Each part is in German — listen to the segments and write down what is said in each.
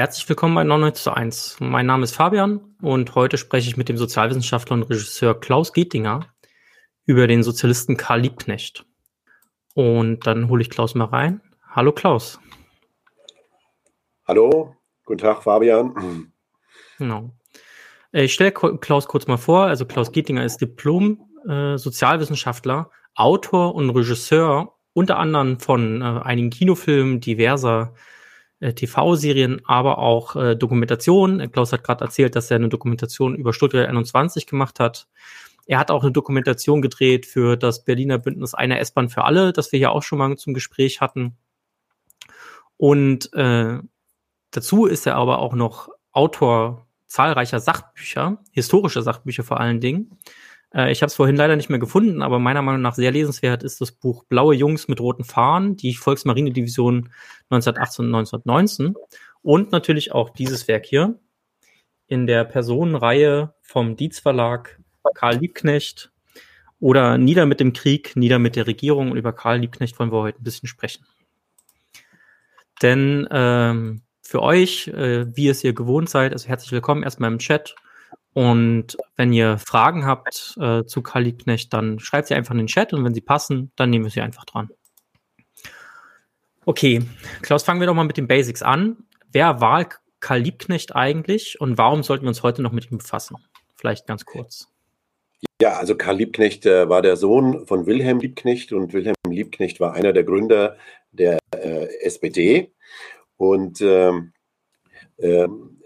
Herzlich willkommen bei 99 zu 1. Mein Name ist Fabian und heute spreche ich mit dem Sozialwissenschaftler und Regisseur Klaus Gietinger über den Sozialisten Karl Liebknecht. Und dann hole ich Klaus mal rein. Hallo Klaus. Hallo, guten Tag Fabian. Genau. Äh, ich stelle Klaus kurz mal vor. Also Klaus Gietinger ist Diplom-Sozialwissenschaftler, äh, Autor und Regisseur unter anderem von äh, einigen Kinofilmen, diverser äh, TV-Serien, aber auch äh, Dokumentationen. Klaus hat gerade erzählt, dass er eine Dokumentation über Stuttgart 21 gemacht hat. Er hat auch eine Dokumentation gedreht für das Berliner Bündnis Eine S-Bahn für alle, das wir ja auch schon mal zum Gespräch hatten. Und äh, dazu ist er aber auch noch Autor zahlreicher Sachbücher, historische Sachbücher vor allen Dingen. Äh, ich habe es vorhin leider nicht mehr gefunden, aber meiner Meinung nach sehr lesenswert ist das Buch Blaue Jungs mit roten Fahnen, die Volksmarinedivision 1918 und 1919. Und natürlich auch dieses Werk hier in der Personenreihe vom Dietz Verlag Karl Liebknecht oder Nieder mit dem Krieg, Nieder mit der Regierung. Und über Karl Liebknecht wollen wir heute ein bisschen sprechen. Denn ähm, für euch, äh, wie es ihr gewohnt seid, also herzlich willkommen erstmal im Chat und wenn ihr Fragen habt äh, zu Karl Liebknecht, dann schreibt sie einfach in den Chat und wenn sie passen, dann nehmen wir sie einfach dran. Okay, Klaus, fangen wir doch mal mit den Basics an. Wer war Karl Liebknecht eigentlich und warum sollten wir uns heute noch mit ihm befassen? Vielleicht ganz kurz. Ja, also Karl Liebknecht äh, war der Sohn von Wilhelm Liebknecht und Wilhelm Liebknecht war einer der Gründer der äh, SPD. Und ähm, ähm,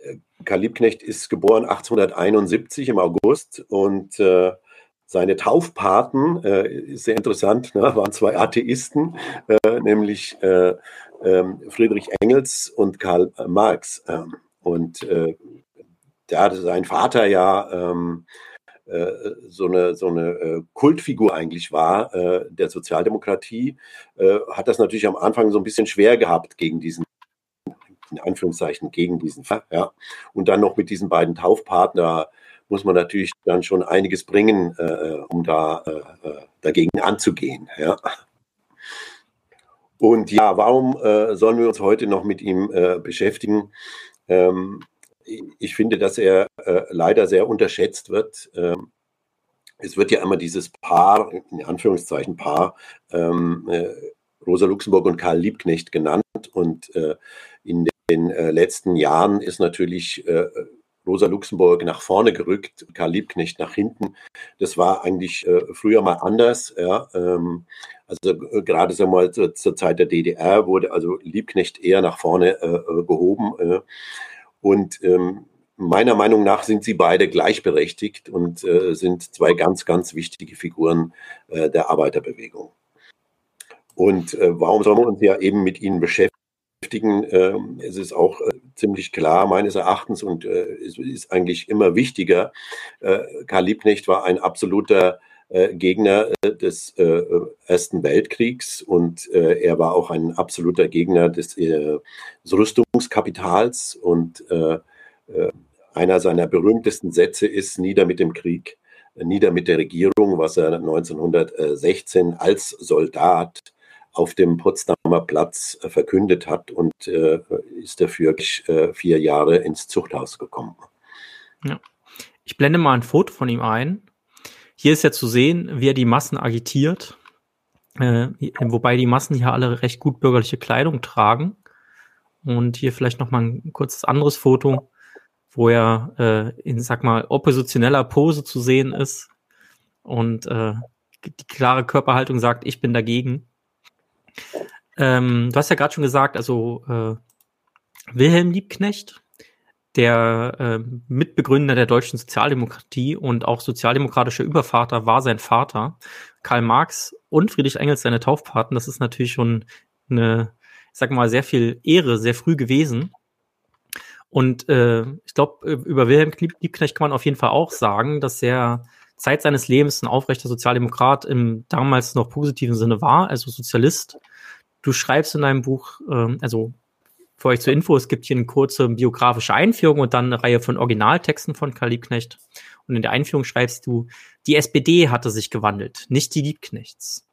Karl Liebknecht ist geboren 1871 im August und äh, seine Taufpaten, äh, ist sehr interessant, ne, waren zwei Atheisten, äh, nämlich äh, ähm, Friedrich Engels und Karl Marx. Ähm, und äh, da sein Vater ja ähm, äh, so eine, so eine äh, Kultfigur eigentlich war der Sozialdemokratie, hat das natürlich am Anfang so ein bisschen schwer gehabt gegen diesen in Anführungszeichen gegen diesen Fall. Ja. Und dann noch mit diesen beiden Taufpartner muss man natürlich dann schon einiges bringen, äh, um da äh, äh, dagegen anzugehen. Ja. Und ja, warum äh, sollen wir uns heute noch mit ihm äh, beschäftigen? Ähm, ich finde, dass er äh, leider sehr unterschätzt wird. Ähm, es wird ja immer dieses Paar, in Anführungszeichen Paar, ähm, Rosa Luxemburg und Karl Liebknecht genannt. Und in den äh, letzten Jahren ist natürlich äh, Rosa Luxemburg nach vorne gerückt, Karl Liebknecht nach hinten. Das war eigentlich äh, früher mal anders. Ähm, also gerade so mal zur, Zeit der DDR wurde also Liebknecht eher nach vorne gehoben. und ähm, meiner Meinung nach sind sie beide gleichberechtigt und sind zwei ganz, ganz wichtige Figuren der Arbeiterbewegung. Und warum sollen wir uns ja eben mit ihnen beschäftigen? Beschäftigen. Ähm, es ist auch äh, ziemlich klar meines Erachtens und äh, es ist eigentlich immer wichtiger. Äh, Karl Liebknecht war ein absoluter Gegner des Ersten Weltkriegs und er war auch ein absoluter Gegner des, des Rüstungskapitals und einer seiner berühmtesten Sätze ist Nieder mit dem Krieg, nieder mit der Regierung, was er 1916 als Soldat auf dem Potsdamer Platz äh, verkündet hat und äh, ist dafür äh, vier Jahre ins Zuchthaus gekommen. Ja. Ich blende mal ein Foto von ihm ein. Hier ist ja zu sehen, wie er die Massen agitiert, äh, wobei die Massen hier alle recht gut bürgerliche Kleidung tragen. Und hier vielleicht noch mal ein kurzes anderes Foto, wo er äh, in, sag mal, oppositioneller Pose zu sehen ist und äh, die klare Körperhaltung sagt, ich bin dagegen. Ähm, du hast ja gerade schon gesagt, also äh, Wilhelm Liebknecht, der äh, Mitbegründer der deutschen Sozialdemokratie und auch sozialdemokratischer Übervater war sein Vater. Karl Marx und Friedrich Engels seine Taufpaten. Das ist natürlich schon eine, ich sag mal, sehr viel Ehre, sehr früh gewesen. Und äh, ich glaube, über Wilhelm Liebknecht kann man auf jeden Fall auch sagen, dass er Zeit seines Lebens ein aufrechter Sozialdemokrat im damals noch positiven Sinne war, also Sozialist. Du schreibst in deinem Buch, ähm, also für euch zur Info, es gibt hier eine kurze biografische Einführung und dann eine Reihe von Originaltexten von Karl Liebknecht. Und in der Einführung schreibst du, die SPD hatte sich gewandelt, nicht die Liebknechts.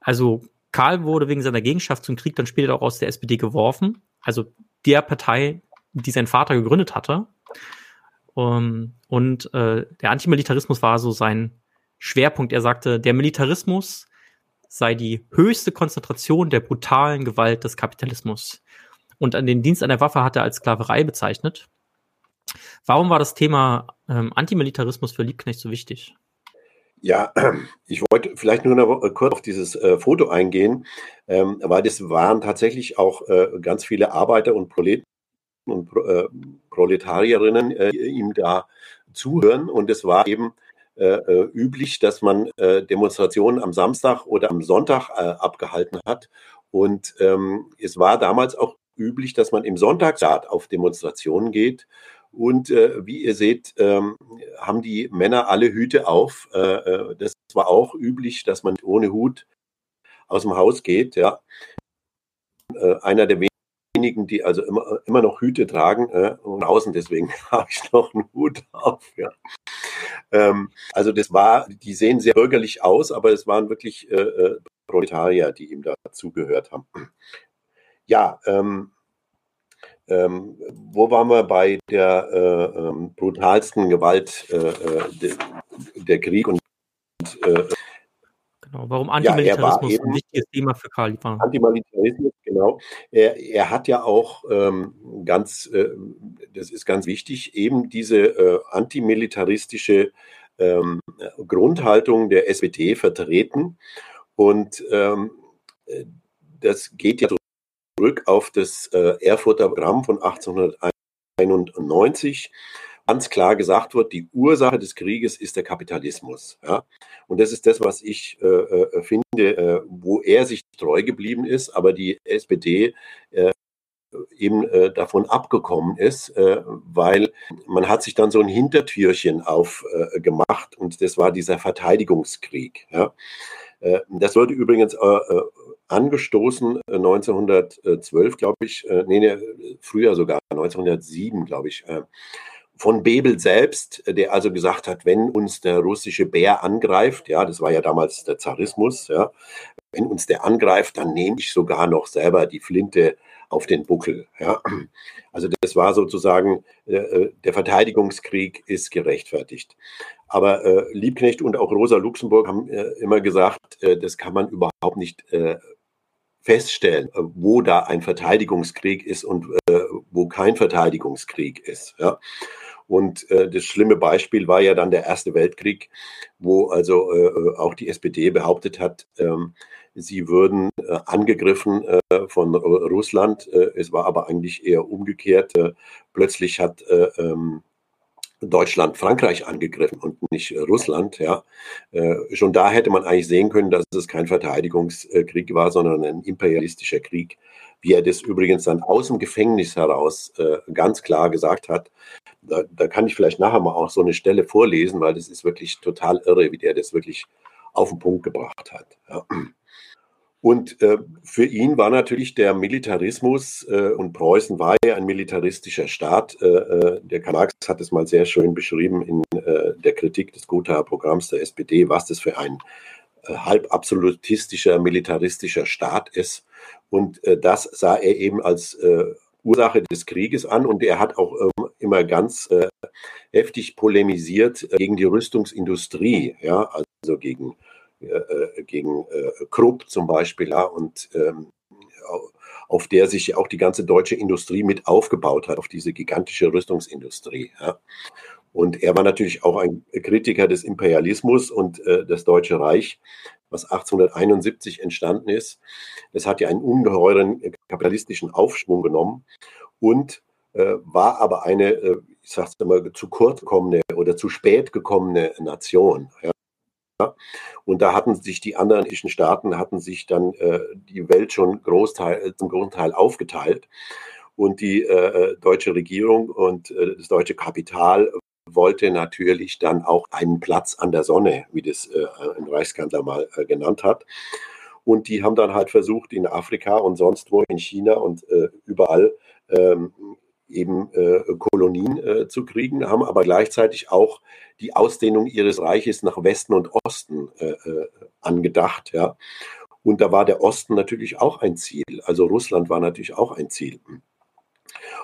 Also Karl wurde wegen seiner Gegenschaft zum Krieg dann später auch aus der SPD geworfen. Also der Partei, die sein Vater gegründet hatte. Um, und äh, der Antimilitarismus war so sein Schwerpunkt. Er sagte, der Militarismus sei die höchste Konzentration der brutalen Gewalt des Kapitalismus. Und an den Dienst an der Waffe hat er als Sklaverei bezeichnet. Warum war das Thema ähm, Antimilitarismus für Liebknecht so wichtig? Ja, ich wollte vielleicht nur noch kurz auf dieses äh, Foto eingehen, ähm, weil das waren tatsächlich auch äh, ganz viele Arbeiter und Proleten und äh, Proletarierinnen, äh, ihm da zuhören. Und es war eben äh, äh, üblich, dass man Demonstrationen am Samstag oder am Sonntag abgehalten hat. Und ähm, es war damals auch üblich, dass man im Sonntagsrat auf Demonstrationen geht. Und äh, wie ihr seht, ähm, haben die Männer alle Hüte auf. Äh, äh, das war auch üblich, dass man ohne Hut aus dem Haus geht. Ja. Äh, einer der wenigen, die also immer, immer noch Hüte tragen äh, und außen, deswegen habe ich noch einen Hut auf. Ja. Ähm, also das war, die sehen sehr bürgerlich aus, aber es waren wirklich äh, äh Proletarier, die ihm dazugehört haben. Ja, ähm, ähm, wo waren wir bei der äh, ähm, brutalsten Gewalt äh, äh de, der Krieg und Genau, warum Antimilitarismus ja, ein wichtiges Thema für Karl war. Antimilitarismus, genau. Er, er hat ja auch ähm, ganz, äh, das ist ganz wichtig, eben diese äh, antimilitaristische ähm, Grundhaltung der SPD vertreten. Und ähm, das geht ja zurück auf das äh, Erfurter Programm von 1891 ganz klar gesagt wird, die Ursache des Krieges ist der Kapitalismus. Ja? Und das ist das, was ich äh, äh, finde, äh, wo er sich treu geblieben ist, aber die SPD äh, eben äh, davon abgekommen ist, äh, weil man hat sich dann so ein Hintertürchen aufgemacht und das war dieser Verteidigungskrieg. Ja? das wurde übrigens angestoßen 1912, glaube ich, nee, nee, früher sogar, 1907, glaube ich, von Bebel selbst, der also gesagt hat, wenn uns der russische Bär angreift, ja, das war ja damals der Zarismus, ja, wenn uns der angreift, dann nehme ich sogar noch selber die Flinte auf den Buckel. Ja. Also das war sozusagen, äh, äh, der Verteidigungskrieg ist gerechtfertigt. Aber äh, Liebknecht und auch Rosa Luxemburg haben äh, immer gesagt, äh, das kann man überhaupt nicht äh, feststellen, wo da ein Verteidigungskrieg ist und wo kein Verteidigungskrieg ist. Ja. Und äh, das schlimme Beispiel war ja dann der Erste Weltkrieg, wo also äh, auch die SPD behauptet hat, ähm, sie würden äh, angegriffen äh, von Russland. Äh, es war aber eigentlich eher umgekehrt. Äh, plötzlich hat ähm, Deutschland Frankreich angegriffen und nicht Russland. Ja, schon da hätte man eigentlich sehen können, dass es kein Verteidigungskrieg war, sondern ein imperialistischer Krieg wie er das übrigens dann aus dem Gefängnis heraus äh, ganz klar gesagt hat. Da, da, kann ich vielleicht nachher mal auch so eine Stelle vorlesen, weil das ist wirklich total irre, wie der das wirklich auf den Punkt gebracht hat. Ja. Und äh, für ihn war natürlich der Militarismus, äh, und Preußen war ja ein militaristischer Staat. Äh, äh der Karl Marx hat es mal sehr schön beschrieben in äh, der Kritik des Gothaer Programms der SPD, was das für ein halb absolutistischer, militaristischer Staat ist. Und äh, das sah er eben als äh, Ursache des Krieges an. Und er hat auch ähm, immer ganz äh, heftig polemisiert äh, gegen die Rüstungsindustrie, ja, also gegen, äh, äh, gegen Krupp zum Beispiel, ja, und ähm, auf der sich auch die ganze deutsche Industrie mit aufgebaut hat, auf diese gigantische Rüstungsindustrie. Ja. Und er war natürlich auch ein Kritiker des Imperialismus und äh, das Deutsche Reich, was 1871 entstanden ist. Das hat ja einen ungeheuren kapitalistischen Aufschwung genommen und äh, war aber eine, äh, ich sag's immer, zu kurz gekommene oder zu spät gekommene Nation. Ja. Und da hatten sich die anderen Staaten, hatten sich dann äh, die Welt schon Großteil, zum großen Teil aufgeteilt. Und die äh, deutsche Regierung und äh, das deutsche Kapital wollte natürlich dann auch einen Platz an der Sonne, wie das äh, ein Reichskanzler mal äh, genannt hat. Und die haben dann halt versucht, in Afrika und sonst wo, in China und äh, überall ähm, eben äh, Kolonien äh, zu kriegen, haben aber gleichzeitig auch die Ausdehnung ihres Reiches nach Westen und Osten äh, angedacht. Ja. Und da war der Osten natürlich auch ein Ziel. Also Russland war natürlich auch ein Ziel.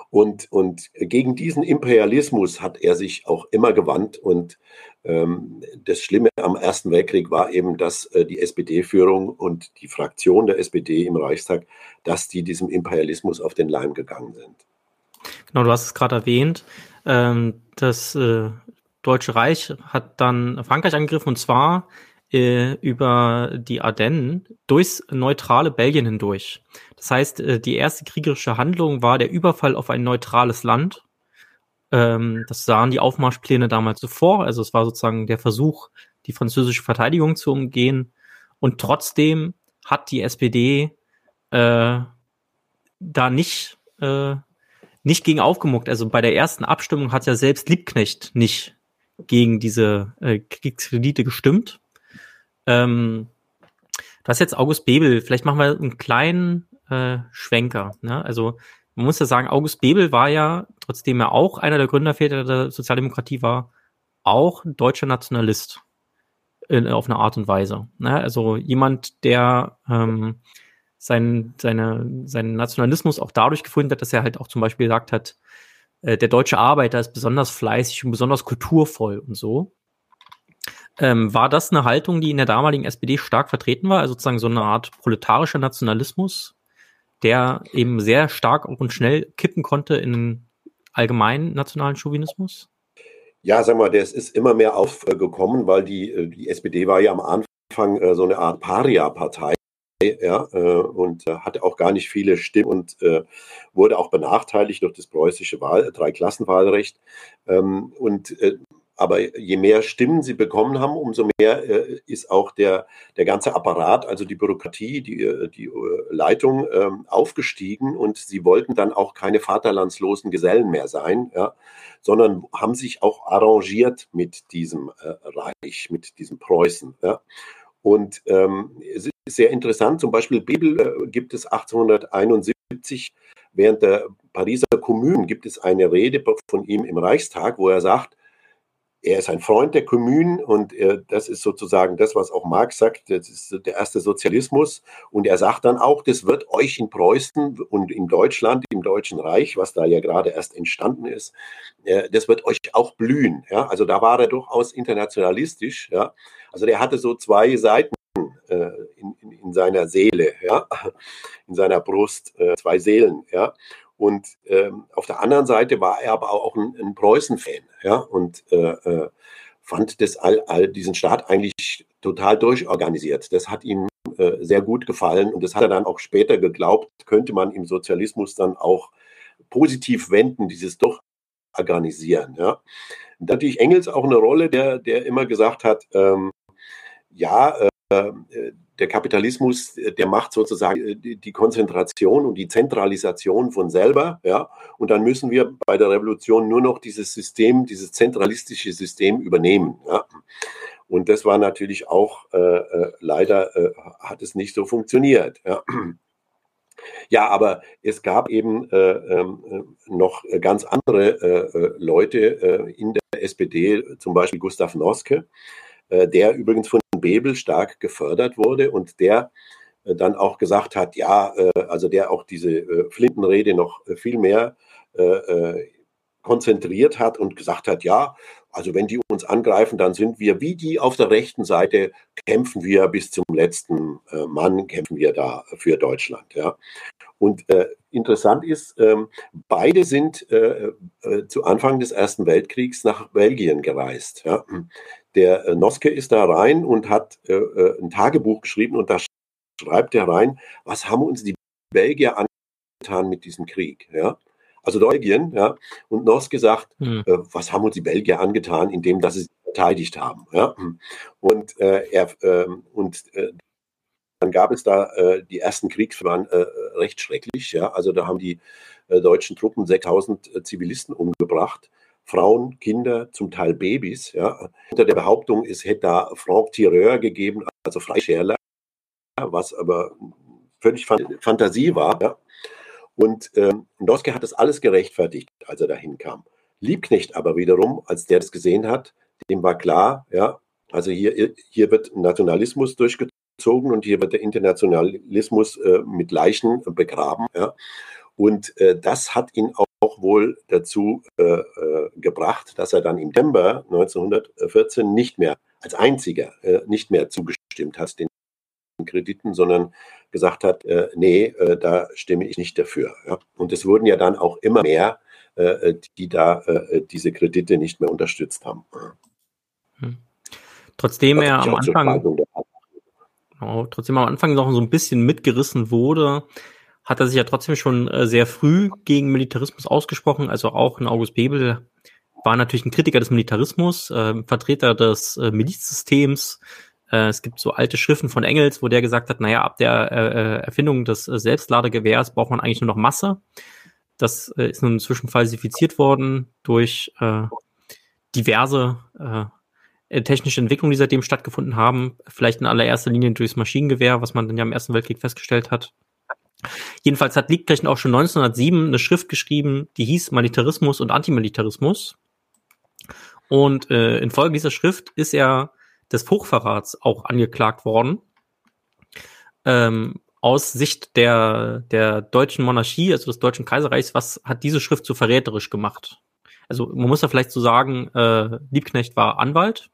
Und, und gegen diesen Imperialismus hat er sich auch immer gewandt. Und ähm, das Schlimme am Ersten Weltkrieg war eben, dass äh, die SPD-Führung und die Fraktion der SPD im Reichstag, dass die diesem Imperialismus auf den Leim gegangen sind. Genau, du hast es gerade erwähnt. Ähm, das äh, Deutsche Reich hat dann Frankreich angegriffen und zwar äh, über die Ardennen durchs neutrale Belgien hindurch. Das heißt, äh, die erste kriegerische Handlung war der Überfall auf ein neutrales Land. Ähm, das sahen die Aufmarschpläne damals so vor. Also es war sozusagen der Versuch, die französische Verteidigung zu umgehen. Und trotzdem hat die SPD äh, da nicht, äh, nicht gegen aufgemuckt. Also bei der ersten Abstimmung hat ja selbst Liebknecht nicht gegen diese äh, Kriegskredite gestimmt. Ähm, du hast jetzt August Bebel, vielleicht machen wir einen kleinen äh, Schwenker. Ne? Also man muss ja sagen, August Bebel war ja, trotzdem er auch einer der Gründerväter der Sozialdemokratie war, auch deutscher Nationalist in, auf eine Art und Weise. Ne? Also jemand, der ähm, sein, seine, seinen Nationalismus auch dadurch gefunden hat, dass er halt auch zum Beispiel gesagt hat, äh, der deutsche Arbeiter ist besonders fleißig und besonders kulturvoll und so. Ähm, war das eine Haltung, die in der damaligen SPD stark vertreten war, also sozusagen so eine Art proletarischer Nationalismus, der eben sehr stark und schnell kippen konnte in den allgemeinen nationalen Chauvinismus? Ja, sag mal, das ist immer mehr aufgekommen, weil die, äh, die SPD war ja am Anfang äh, so eine Art Paria-Partei. Ja, äh, und hatte auch gar nicht viele Stimmen und wurde auch benachteiligt durch das preußische Wahl, Dreiklassenwahlrecht. Ähm, und aber je mehr Stimmen sie bekommen haben, umso mehr äh, ist auch der, der ganze Apparat, also die Bürokratie, die, äh, die äh, Leitung äh, aufgestiegen und sie wollten dann auch keine vaterlandslosen Gesellen mehr sein, ja, sondern haben sich auch arrangiert mit diesem äh, Reich, mit diesem Preußen. Ja. Und ähm, es ist sehr interessant, zum Beispiel Bebel äh, gibt es 1871 während der Pariser Kommune gibt es eine Rede von ihm im Reichstag, wo er sagt, er ist ein Freund der Kommunen und er, das ist sozusagen das, was auch Marx sagt, das ist der erste Sozialismus. Und er sagt dann auch, das wird euch in Preußen und in Deutschland, im Deutschen Reich, was da ja gerade erst entstanden ist, äh, das wird euch auch blühen. Ja? Also da war er durchaus internationalistisch. Ja? Also der hatte so zwei Seiten äh, in, in, in, seiner Seele, ja? in seiner Brust, äh, zwei Seelen. Ja? Und ähm, auf der anderen Seite war er aber auch ein, ein Preußen-Fan, ja, und äh, äh, fand das all, all diesen Staat eigentlich total durchorganisiert. Das hat ihm äh, sehr gut gefallen und das hat er dann auch später geglaubt, könnte man im Sozialismus dann auch positiv wenden, dieses Durchorganisieren, ja. Und natürlich Engels auch eine Rolle, der, der immer gesagt hat, ähm, ja, äh, der Kapitalismus, der macht sozusagen äh, die Konzentration und die Zentralisation von selber, ja. Und dann müssen wir bei der Revolution nur noch dieses System, dieses zentralistische System übernehmen, ja. Und das war natürlich auch äh, äh leider äh, hat es nicht so funktioniert. Ja. Ja, aber es gab eben äh, ähm, noch ganz andere äh, Leute in der SPD, zum Beispiel Gustav Noske, äh, der übrigens von Bebel stark gefördert wurde und der äh, dann auch gesagt hat, ja, äh, also der auch diese Flintenrede noch viel mehr konzentriert hat und gesagt hat, ja, also wenn die uns angreifen, dann sind wir wie die auf der rechten Seite, kämpfen wir bis zum letzten Mann, kämpfen wir da für Deutschland. Ja. Und äh, interessant ist, ähm, beide sind äh, äh, zu Anfang des Ersten Weltkriegs nach Belgien gereist. Ja der äh, Noske ist da rein und hat äh, äh, ein Tagebuch geschrieben und da schreibt er rein, was haben uns die Belgier angetan mit diesem Krieg, ja? Also Belgien, ja. Und Noske sagt, hm. äh, was haben uns die Belgier angetan, indem dass sie sich verteidigt haben, ja. Und äh, er ähm, und äh, dann gab es da äh, die ersten Kriegsverfahren äh, recht schrecklich. Ja? Also da haben die äh, deutschen Truppen 6000 äh, Zivilisten umgebracht. Frauen, Kinder, zum Teil Babys. Ja. Unter der Behauptung, es hätte da Franck Tireur gegeben, also Freischärler, was aber völlig Fantasie war. Ja. Und ähm, Noske hat das alles gerechtfertigt, als er dahin kam. Liebknecht aber wiederum, als der das gesehen hat, dem war klar, ja, also hier, hier wird Nationalismus durchgezogen und hier wird der Internationalismus äh, mit Leichen begraben. Ja. Und äh, das hat ihn auch wohl dazu äh, äh, gebracht, dass er dann im Dezember 1914 nicht mehr als einziger äh, nicht mehr zugestimmt hat den Krediten, sondern gesagt hat, äh, nee, äh, da stimme ich nicht dafür. Ja? Und es wurden ja dann auch immer mehr, äh, die da diese Kredite nicht mehr unterstützt haben. Hm. Trotzdem er am Anfang, genau, trotzdem am Anfang noch so ein bisschen mitgerissen wurde, hat er sich ja trotzdem schon äh, sehr früh gegen Militarismus ausgesprochen. Also auch in August Bebel war natürlich ein Kritiker des Militarismus, äh, Vertreter des äh, Milizsystems, äh, es gibt so alte Schriften von Engels, wo der gesagt hat, naja, ab der äh, äh Erfindung des äh, Selbstladegewehrs braucht man eigentlich nur noch Masse. Das äh, ist nun inzwischen falsifiziert worden durch äh, diverse äh, technische Entwicklungen, die seitdem stattgefunden haben. Vielleicht in allererster Linie durchs Maschinengewehr, was man dann ja im Ersten Weltkrieg festgestellt hat. Jedenfalls hat Liebknecht auch schon 1907 eine Schrift geschrieben, die hieß Militarismus und Antimilitarismus. Und äh, infolge dieser Schrift ist er des Hochverrats auch angeklagt worden. Ähm, aus Sicht der, der deutschen Monarchie, also des Deutschen Kaiserreichs, was hat diese Schrift so verräterisch gemacht? Also man muss ja vielleicht so sagen, äh, Liebknecht war Anwalt.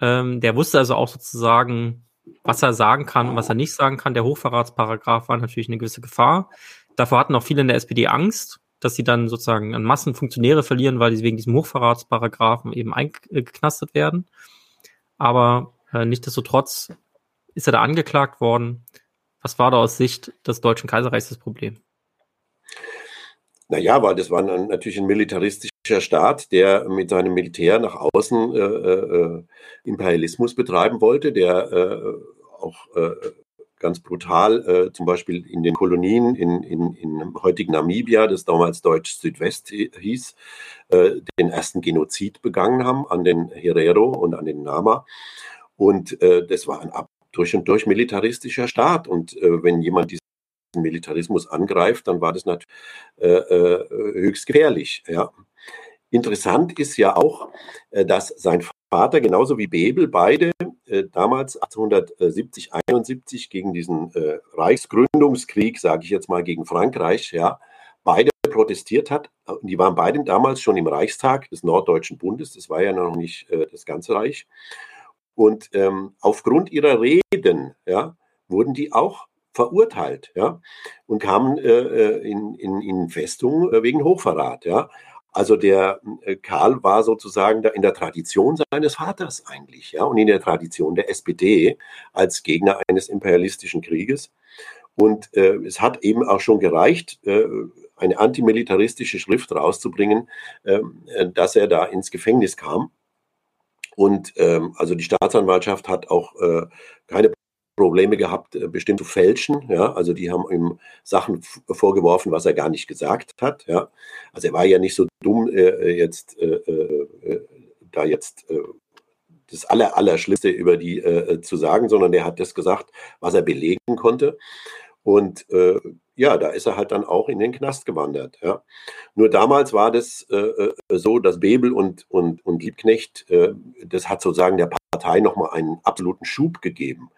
Ähm, der wusste also auch sozusagen, was er sagen kann und was er nicht sagen kann. Der Hochverratsparagraf war natürlich eine gewisse Gefahr. Davor hatten auch viele in der SPD Angst, dass sie dann sozusagen an Massen Funktionäre verlieren, weil sie wegen diesem Hochverratsparagrafen eben eingeknastet werden. Aber äh, nichtdestotrotz ist er da angeklagt worden. Was war da aus Sicht des Deutschen Kaiserreichs das Problem? Naja, weil das war natürlich ein militaristischer Staat, der mit seinem Militär nach außen äh, äh, Imperialismus betreiben wollte, der äh, auch äh, ganz brutal, äh, zum Beispiel in den Kolonien in, in, in heutigen Namibia, das damals Deutsch Südwest hieß, äh, den ersten Genozid begangen haben an den Herero und an den Nama. Und äh, das war ein durch und durch militaristischer Staat. Und äh, wenn jemand diesen Militarismus angreift, dann war das natürlich äh, äh, höchst gefährlich. Ja. Interessant ist ja auch, äh, dass sein Vater genauso wie Bebel beide äh, damals 1870, 71 gegen diesen äh, Reichsgründungskrieg, sage ich jetzt mal, gegen Frankreich, ja, beide protestiert hat. Die waren beide damals schon im Reichstag des Norddeutschen Bundes. Das war ja noch nicht das ganze Reich. Und ähm, aufgrund ihrer Reden ja, wurden die auch verurteilt ja, und kamen äh, in, in, in Festung wegen Hochverrat. Ja. Also der äh, Karl war sozusagen da in der Tradition seines Vaters eigentlich, ja, und in der Tradition der SPD als Gegner eines imperialistischen Krieges. Und äh, es hat eben auch schon gereicht, äh, eine antimilitaristische Schrift rauszubringen, ähm, äh, dass er da ins Gefängnis kam. Und ähm, also die Staatsanwaltschaft hat auch äh, keine Probleme gehabt, äh, bestimmt zu fälschen. Ja, also die haben ihm Sachen vorgeworfen, was er gar nicht gesagt hat. Ja, also er war ja nicht so dumm, äh, äh jetzt äh, äh, da jetzt äh, das aller, Allerschlimmste über die zu sagen, sondern er hat das gesagt, was er belegen konnte. Und ja, da ist er halt dann auch in den Knast gewandert. Ja. Nur damals war das so, dass Bebel und, und, und Liebknecht, das hat sozusagen der Partei nochmal einen absoluten Schub gegeben.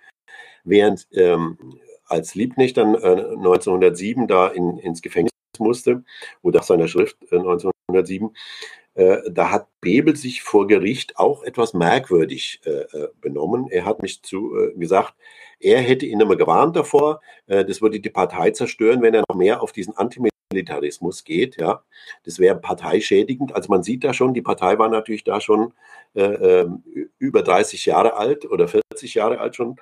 Während ähm, als Liebknecht dann äh, 1907 da in, ins Gefängnis musste, oder seiner Schrift äh, 1907, äh, da hat Bebel sich vor Gericht auch etwas merkwürdig äh, äh benommen. Er hat mich zu äh, gesagt, er hätte ihn immer gewarnt davor, das würde die Partei zerstören, wenn er noch mehr auf diesen Antimilitarismus geht. Ja, das wäre parteischädigend. Also man sieht da schon, die Partei war natürlich da schon äh, ähm, über 30 Jahre alt oder 40 Jahre alt schon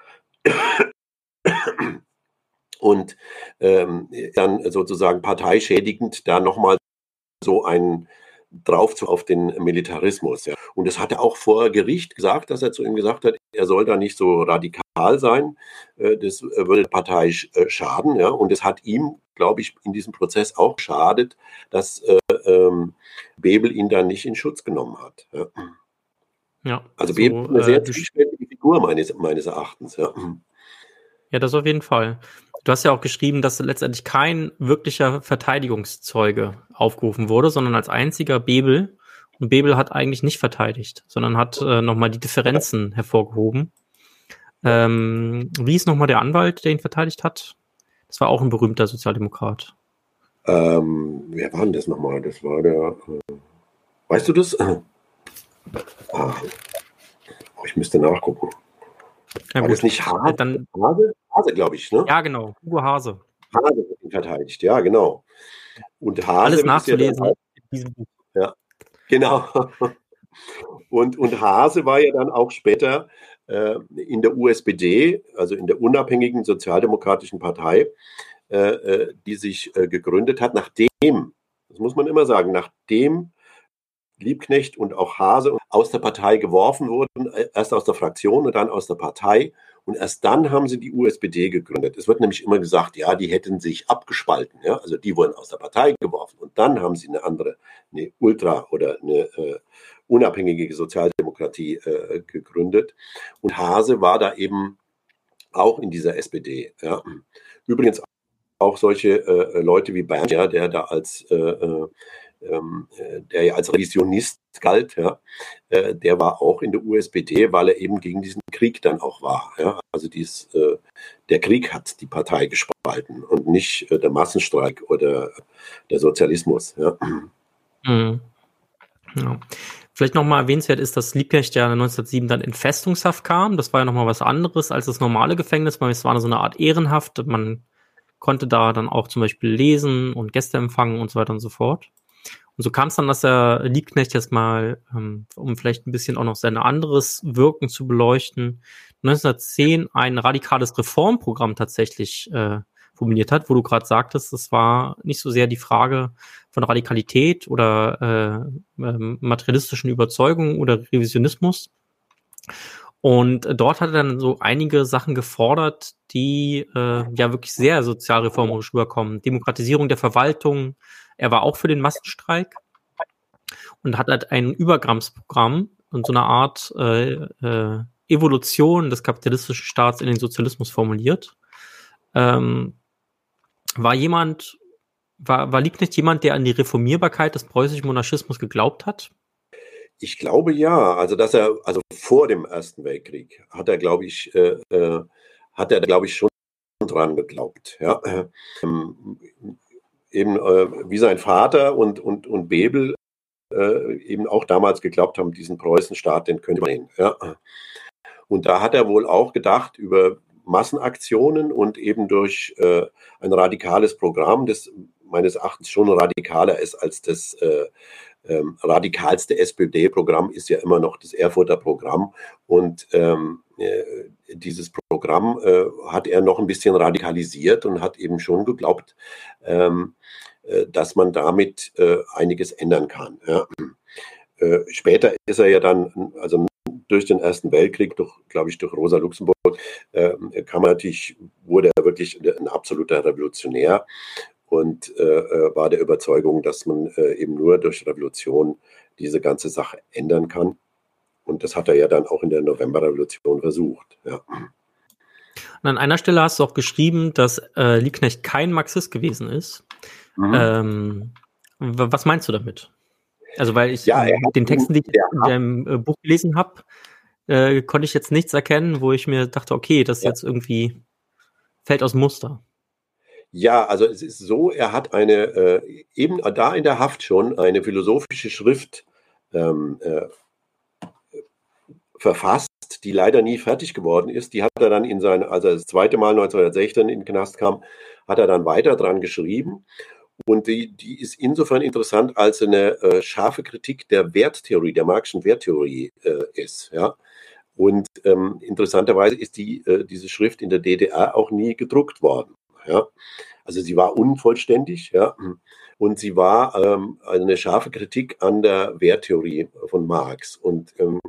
und ähm, dann sozusagen parteischädigend da nochmal so ein drauf zu auf den Militarismus. Ja. Und das hat er auch vor Gericht gesagt, dass er zu ihm gesagt hat, er soll da nicht so radikal sein. Äh, das würde der Partei äh, schaden. Ja. Und es hat ihm, glaube ich, in diesem Prozess auch geschadet, dass äh, ähm, Bebel ihn da nicht in Schutz genommen hat. Ja. Ja, also so, Bebel eine sehr äh, zwiespältige Figur meines, meines Erachtens. Ja. ja, das auf jeden Fall. Du hast ja auch geschrieben, dass letztendlich kein wirklicher Verteidigungszeuge aufgerufen wurde, sondern als einziger Bebel. Und Bebel hat eigentlich nicht verteidigt, sondern hat äh, nochmal die Differenzen hervorgehoben. Ähm, wie ist nochmal der Anwalt, der ihn verteidigt hat? Das war auch ein berühmter Sozialdemokrat. Ähm, wer war denn das nochmal? Das war der. Äh, weißt du das? Ah, ich müsste nachgucken. Ja, war das nicht Hase? Dann, Hase, Hase glaube ich, ne? ja, genau. Hugo Hase. Hase verteidigt, ja, genau. Und Hase Alles ja nachzulesen dann- in diesem Buch. Genau. Und, und Hase war ja dann auch später äh, in der USPD, also in der unabhängigen sozialdemokratischen Partei, äh, äh, die sich äh, gegründet hat, nachdem, das muss man immer sagen, nachdem Liebknecht und auch Hase aus der Partei geworfen wurden, äh, erst aus der Fraktion und dann aus der Partei. Und erst dann haben sie die USPD gegründet. Es wird nämlich immer gesagt, ja, die hätten sich abgespalten. Ja? Also die wurden aus der Partei geworfen. Und dann haben sie eine andere, eine Ultra- oder eine äh, unabhängige Sozialdemokratie äh, gegründet. Und Hase war da eben auch in dieser SPD. Ja? Übrigens auch solche äh, Leute wie Bernd, ja, der da als äh, äh, ähm, äh, der ja als Revisionist galt, ja, äh, der war auch in der USPD, weil er eben gegen diesen Krieg dann auch war. Ja. Also dies, äh, der Krieg hat die Partei gespalten und nicht äh, der Massenstreik oder der Sozialismus. Ja. Mhm. Ja. Vielleicht nochmal erwähnenswert ist, dass Liebknecht ja 1907 dann in Festungshaft kam. Das war ja nochmal was anderes als das normale Gefängnis, weil es war so eine Art Ehrenhaft. Man konnte da dann auch zum Beispiel lesen und Gäste empfangen und so weiter und so fort. Und so kam es dann, dass er Liebknecht jetzt mal, ähm, um vielleicht ein bisschen auch noch sein anderes Wirken zu beleuchten, 1910 ein radikales Reformprogramm tatsächlich äh, formuliert hat, wo du gerade sagtest, es war nicht so sehr die Frage von Radikalität oder äh, ähm, materialistischen Überzeugungen oder Revisionismus. Und dort hat er dann so einige Sachen gefordert, die äh, ja wirklich sehr sozialreformerisch rüberkommen. Demokratisierung der Verwaltung. Er war auch für den Massenstreik und hat halt ein Übergangsprogramm und so eine Art äh, äh, Evolution des kapitalistischen Staats in den Sozialismus formuliert. Ähm, war jemand, war, war Liebknecht jemand, der an die Reformierbarkeit des preußischen Monarchismus geglaubt hat? Ich glaube ja, also dass er, also vor dem Ersten Weltkrieg hat er, glaube ich, äh, äh, hat er, glaube ich, schon dran geglaubt. Ja. Ähm, eben äh, wie sein Vater und, und, und Bebel äh, eben auch damals geglaubt haben, diesen Preußenstaat, den könnte man hin. Ja. Und da hat er wohl auch gedacht über Massenaktionen und eben durch äh, ein radikales Programm, das meines Erachtens schon radikaler ist als das äh, ähm, radikalste SPD-Programm, ist ja immer noch das Erfurter Programm. Und ähm, äh, dieses Programm äh, hat er noch ein bisschen radikalisiert und hat eben schon geglaubt, ähm, äh, dass man damit äh, einiges ändern kann. Ja. Äh, später ist er ja dann, also durch den Ersten Weltkrieg, durch, glaube ich, durch Rosa Luxemburg, äh, kam er natürlich, wurde er wirklich ein absoluter Revolutionär und äh, war der Überzeugung, dass man äh, eben nur durch Revolution diese ganze Sache ändern kann. Und das hat er ja dann auch in der Novemberrevolution versucht. Ja. Und an einer Stelle hast du auch geschrieben, dass äh, Liebknecht kein Marxist gewesen ist. Mhm. Ähm, was meinst du damit? Also, weil ich ja, mit den Texten, die ich ja. in deinem äh, Buch gelesen habe, äh, konnte ich jetzt nichts erkennen, wo ich mir dachte, okay, das ja. jetzt irgendwie fällt aus Muster. Ja, also es ist so, er hat eine, äh, eben da in der Haft schon eine philosophische Schrift ähm, äh, verfasst, die leider nie fertig geworden ist. Die hat er dann in sein, als er das zweite Mal 1916 in den Knast kam, hat er dann weiter dran geschrieben. Und die, die ist insofern interessant, als eine äh, scharfe Kritik der Werttheorie, der Marxischen Werttheorie äh, ist. Ja? Und ähm, interessanterweise ist die, äh, diese Schrift in der DDR auch nie gedruckt worden. Ja? Also sie war unvollständig, ja. Und sie war ähm, eine scharfe Kritik an der Werttheorie von Marx. Und ähm,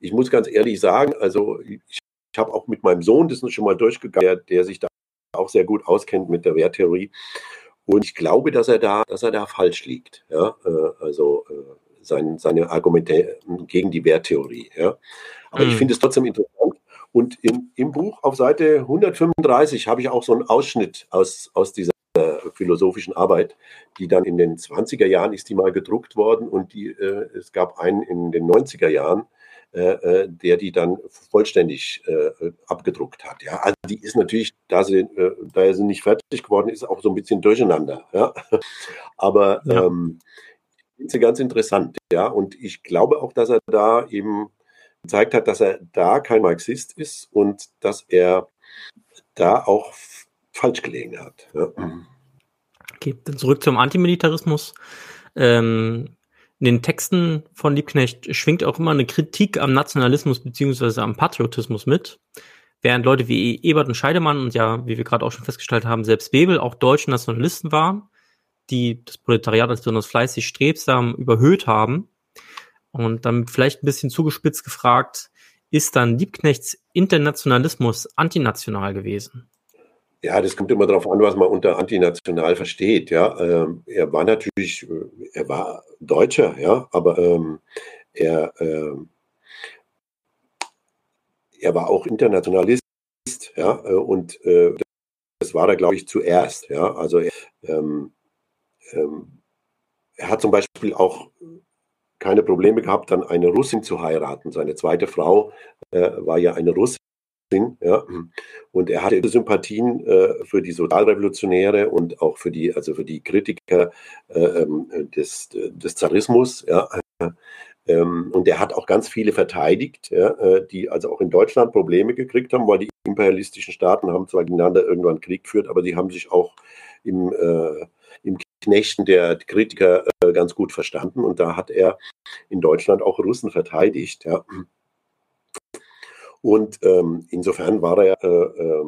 ich muss ganz ehrlich sagen, also ich, ich habe auch mit meinem Sohn das schon mal durchgegangen, der, der sich da auch sehr gut auskennt mit der Werttheorie. Und ich glaube, dass er da, dass er da falsch liegt. Ja? Äh, also äh, sein, seine Argumente gegen die Werttheorie. Ja? Aber mhm. ich finde es trotzdem interessant. Und im, im Buch auf Seite 135 habe ich auch so einen Ausschnitt aus, aus dieser philosophischen Arbeit, die dann in den 20er Jahren ist die mal gedruckt worden und die, äh, es gab einen in den 90er Jahren, äh, der die dann vollständig äh, abgedruckt hat. Ja, also die ist natürlich, da sie, äh, da sie nicht fertig geworden ist, auch so ein bisschen durcheinander. Ja, aber ja. Ähm, ist ganz interessant. Ja, und ich glaube auch, dass er da eben gezeigt hat, dass er da kein Marxist ist und dass er da auch falsch gelegen hat. Ja. Okay, dann zurück zum Antimilitarismus. Ähm, in den Texten von Liebknecht schwingt auch immer eine Kritik am Nationalismus beziehungsweise am Patriotismus mit. Während Leute wie Ebert und Scheidemann und ja, wie wir gerade auch schon festgestellt haben, selbst Bebel auch deutsche Nationalisten waren, die das Proletariat als besonders fleißig strebsam überhöht haben. Und dann vielleicht ein bisschen zugespitzt gefragt, ist dann Liebknechts Internationalismus antinational gewesen? Ja, das kommt immer darauf an, was man unter antinational versteht. Ja, ähm, er war natürlich, äh, er war Deutscher, ja, aber ähm, er, ähm, er war auch Internationalist, ja, äh, und äh, das war er, glaube ich, zuerst. Ja, also er, ähm, ähm, er hat zum Beispiel auch keine Probleme gehabt, dann eine Russin zu heiraten. Seine zweite Frau äh, war ja eine Russin. Ja. Und er hatte Sympathien äh, für die Sozialrevolutionäre und auch für die, also für die Kritiker äh, ähm, des, des Zarismus. Ja. Ähm, und er hat auch ganz viele verteidigt, ja, äh, die also auch in Deutschland Probleme gekriegt haben, weil die imperialistischen Staaten haben zwar gegeneinander irgendwann Krieg geführt, aber die haben sich auch im, äh, im Knechten der Kritiker äh, ganz gut verstanden. Und da hat er in Deutschland auch Russen verteidigt. Ja. Und ähm, insofern war er äh, äh,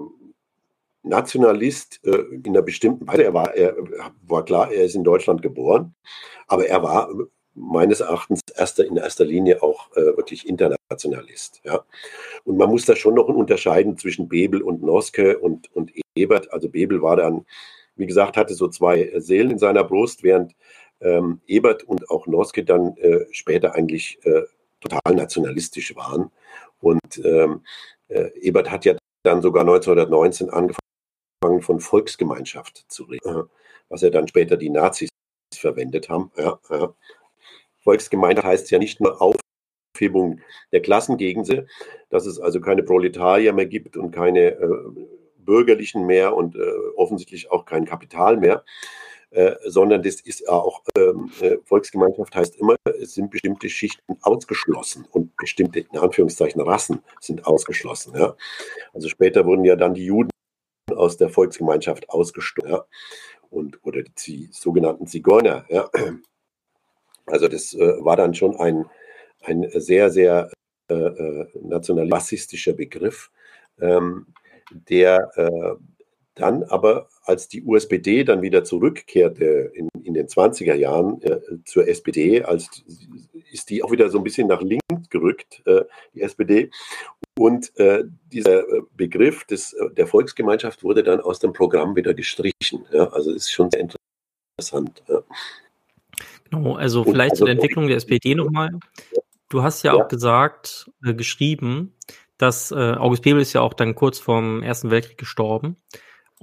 Nationalist äh, in einer bestimmten Weise. Er war, er war klar, er ist in Deutschland geboren, aber er war meines Erachtens erster, in erster Linie auch äh, wirklich Internationalist. Ja. Und man muss da schon noch unterscheiden zwischen Bebel und Noske und, und Ebert. Also Bebel war dann, wie gesagt, hatte so zwei Seelen in seiner Brust, während ähm, Ebert und auch Noske dann äh, später eigentlich äh, total nationalistisch waren. Und ähm, äh, Ebert hat ja dann sogar 1919 angefangen, von Volksgemeinschaft zu reden, äh, was ja dann später die Nazis verwendet haben. Ja, ja. Volksgemeinschaft heißt ja nicht nur Aufhebung der Klassengegensätze, dass es also keine Proletarier mehr gibt und keine äh, Bürgerlichen mehr und äh, offensichtlich auch kein Kapital mehr, äh, sondern das ist auch, ähm, äh, Volksgemeinschaft heißt immer, es sind bestimmte Schichten ausgeschlossen und bestimmte, in Anführungszeichen, Rassen sind ausgeschlossen. Ja. Also später wurden ja dann die Juden aus der Volksgemeinschaft ausgestoßen ja. und, oder die sogenannten Zigeuner. Ja. Also das äh, war dann schon ein, ein sehr, sehr äh, äh nationalistischer Begriff, ähm, der äh, dann aber, als die USPD dann wieder zurückkehrte in, in den 20er Jahren äh, zur SPD, als, ist die auch wieder so ein bisschen nach links gerückt, äh, die SPD. Und äh, dieser äh, Begriff des, äh, der Volksgemeinschaft wurde dann aus dem Programm wieder gestrichen. Ja? Also ist schon sehr interessant. Ja. Genau, also vielleicht also, zur Entwicklung der SPD nochmal. Du hast ja, ja. auch gesagt, äh, geschrieben, dass August Bebel ist ja auch dann kurz vorm Ersten Weltkrieg gestorben.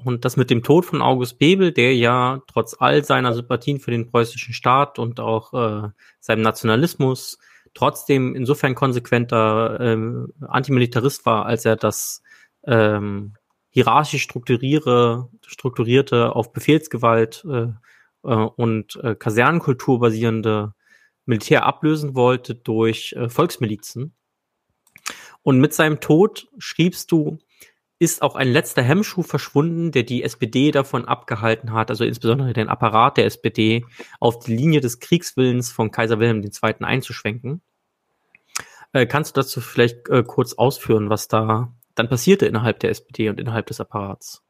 Und das mit dem Tod von August Bebel, der ja trotz all seiner Sympathien für den preußischen Staat und auch äh, seinem Nationalismus trotzdem insofern konsequenter ähm, Antimilitarist war, als er das ähm, hierarchisch strukturiere, strukturierte, auf Befehlsgewalt äh, äh, und äh, Kasernenkultur basierende Militär ablösen wollte durch äh, Volksmilizen. Und mit seinem Tod schriebst du, ist auch ein letzter Hemmschuh verschwunden, der die SPD davon abgehalten hat, also insbesondere den Apparat der SPD, auf die Linie des Kriegswillens von Kaiser Wilhelm II. einzuschwenken. Äh, kannst du dazu vielleicht äh, kurz ausführen, was da dann passierte innerhalb der SPD und innerhalb des Apparats?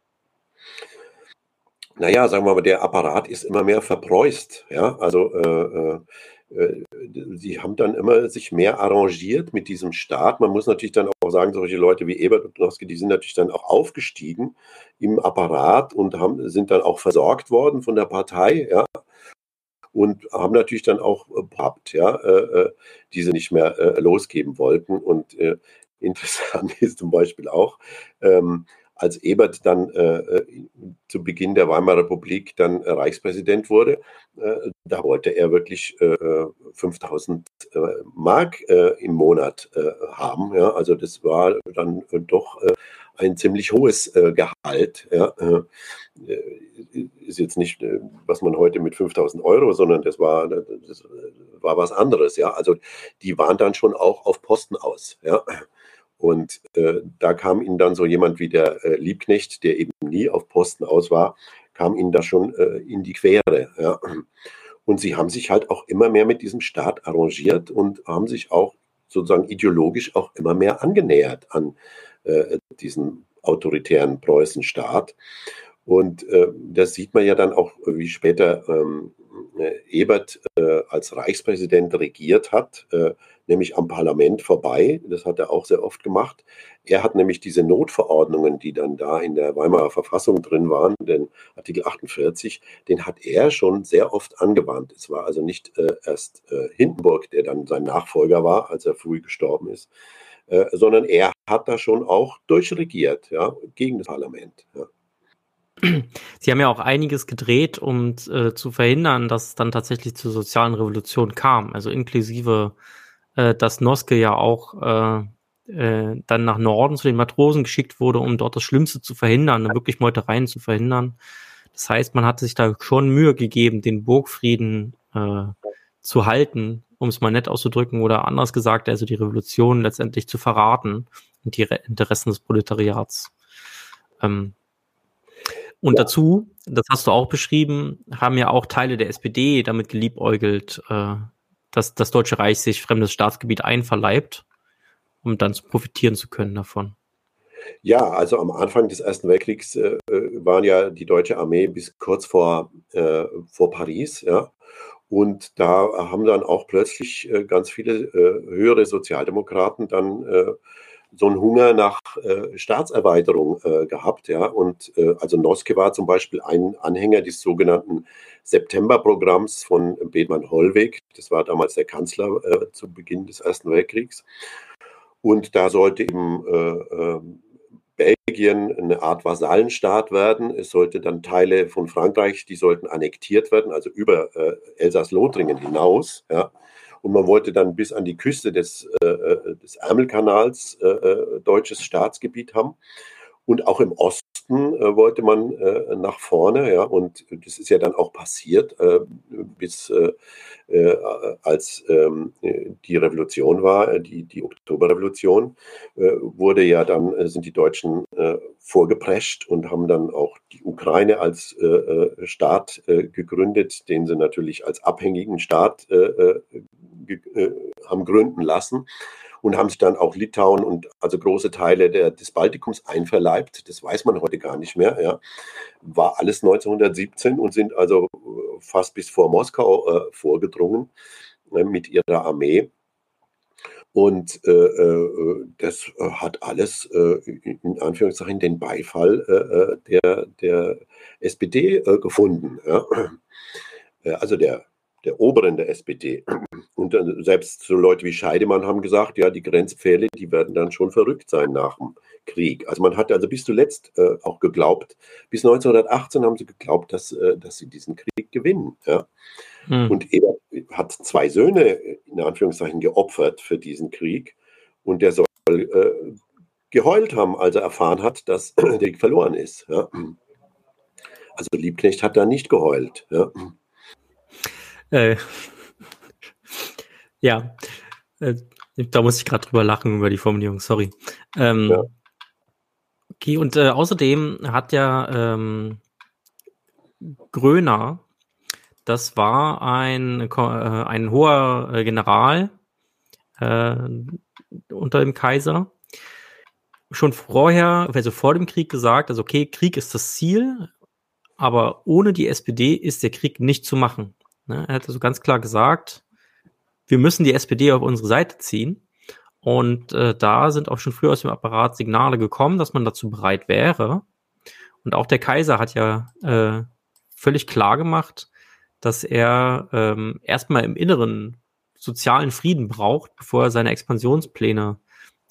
Naja, sagen wir mal, der Apparat ist immer mehr verpreußt. Ja, also äh, äh sie haben dann immer sich mehr arrangiert mit diesem Staat. Man muss natürlich dann auch sagen, solche Leute wie Ebert und Noske, die sind natürlich dann auch aufgestiegen im Apparat und haben, sind dann auch versorgt worden von der Partei, ja. Und haben natürlich dann auch gehabt, ja, äh, äh, die sie nicht mehr äh, losgeben wollten. Und äh, interessant ist zum Beispiel auch, ähm, als Ebert dann äh, äh zu Beginn der Weimarer Republik dann äh, Reichspräsident wurde, äh, da wollte er wirklich 5000 äh, Mark im Monat haben. Ja? Also das war dann doch ein ziemlich hohes Gehalt. Ja? ist jetzt nicht, was man heute mit 5000 Euro, sondern das war, das war was anderes. Ja? Also die waren dann schon auch auf Posten aus. Ja? Und äh, da kam ihnen dann so jemand wie der äh, Liebknecht, der eben nie auf Posten aus war, kam ihnen da schon äh, in die Quere. Ja. Und sie haben sich halt auch immer mehr mit diesem Staat arrangiert und haben sich auch sozusagen ideologisch auch immer mehr angenähert an äh, diesen autoritären Preußenstaat. Und äh, das sieht man ja dann auch, wie später ähm, äh, Ebert äh, als Reichspräsident regiert hat, äh, nämlich am Parlament vorbei. Das hat er auch sehr oft gemacht. Er hat nämlich diese Notverordnungen, die dann da in der Weimarer Verfassung drin waren, den Artikel 48, den hat er schon sehr oft angewandt. Es war also nicht äh, erst äh, Hindenburg, der dann sein Nachfolger war, als er früh gestorben ist, äh, sondern er hat da schon auch durchregiert, ja, gegen das Parlament. Ja. Sie haben ja auch einiges gedreht, um äh, zu verhindern, dass es dann tatsächlich zur sozialen Revolution kam, also inklusive äh, dass Noske ja auch äh, äh, dann nach Norden zu den Matrosen geschickt wurde, um dort das Schlimmste zu verhindern, wirklich Meutereien zu verhindern. Das heißt, man hat sich da schon Mühe gegeben, den Burgfrieden äh, zu halten, um es mal nett auszudrücken, oder anders gesagt, also die Revolution letztendlich zu verraten und die Re Interessen des Proletariats. Ähm, und ja. dazu, das hast du auch beschrieben, haben ja auch Teile der SPD damit geliebäugelt, äh, dass das Deutsche Reich sich fremdes Staatsgebiet einverleibt, um dann profitieren zu können davon. Ja, also am Anfang des Ersten Weltkriegs äh, waren ja die deutsche Armee bis kurz vor, äh, vor Paris, ja. Und da haben dann auch plötzlich äh, ganz viele äh, höhere Sozialdemokraten dann äh, so einen Hunger nach äh, Staatserweiterung äh, gehabt. Ja? Und äh, also Noske war zum Beispiel ein Anhänger des sogenannten Septemberprogramms von Bethmann Hollweg. Das war damals der Kanzler äh, zu Beginn des Ersten Weltkriegs. Und da sollte eben äh, ähm, Belgien eine Art Vasallenstaat werden. Es sollte dann Teile von Frankreich, die sollten annektiert werden, also über äh, Elsass-Lothringen hinaus. Ja und man wollte dann bis an die Küste des, äh, äh, des Ärmelkanals äh, äh, deutsches Staatsgebiet haben. Und auch im Osten äh, wollte man äh, nach vorne, ja, und das ist ja dann auch passiert, äh, bis äh, äh als ähm, die Revolution war, die, die Oktoberrevolution, wurde ja dann, sind die Deutschen vorgeprescht und haben dann auch die Ukraine als Staat gegründet, den sie natürlich als abhängigen Staat haben gründen lassen und haben sich dann auch Litauen und also große Teile der, des Baltikums einverleibt. Das weiß man heute gar nicht mehr. Ja. War alles 1917 und sind also äh, fast bis vor Moskau äh, vorgedrungen äh, mit ihrer Armee. Und äh, äh das hat alles äh, in Anführungszeichen den Beifall der, der SPD gefunden. Ja. Also der der Oberen der SPD. Und selbst so Leute wie Scheidemann haben gesagt, ja, die Grenzpfähle, die werden dann schon verrückt sein nach dem Krieg. Also man hat also bis zuletzt äh, auch geglaubt, bis 1918 haben sie geglaubt, dass, äh, dass sie diesen Krieg gewinnen. Ja. Hm. Und er hat zwei Söhne, in Anführungszeichen, geopfert für diesen Krieg. Und der soll äh, geheult haben, als er erfahren hat, dass der Krieg verloren ist. Ja. Also Liebknecht hat da nicht geheult. Ja. Äh, ja, äh, da muss ich gerade drüber lachen über die Formulierung, sorry. Ähm, ja. Okay, und äh, außerdem hat ja ähm, Gröner, das war ein, äh, ein hoher äh, General äh, unter dem Kaiser, schon vorher, also vor dem Krieg gesagt, also okay, Krieg ist das Ziel, aber ohne die SPD ist der Krieg nicht zu machen. Ne? Er hat so also ganz klar gesagt, wir müssen die SPD auf unsere Seite ziehen. Und äh, da sind auch schon früher aus dem Apparat Signale gekommen, dass man dazu bereit wäre. Und auch der Kaiser hat ja äh, völlig klar gemacht, dass er ähm, erstmal im Inneren sozialen Frieden braucht, bevor er seine Expansionspläne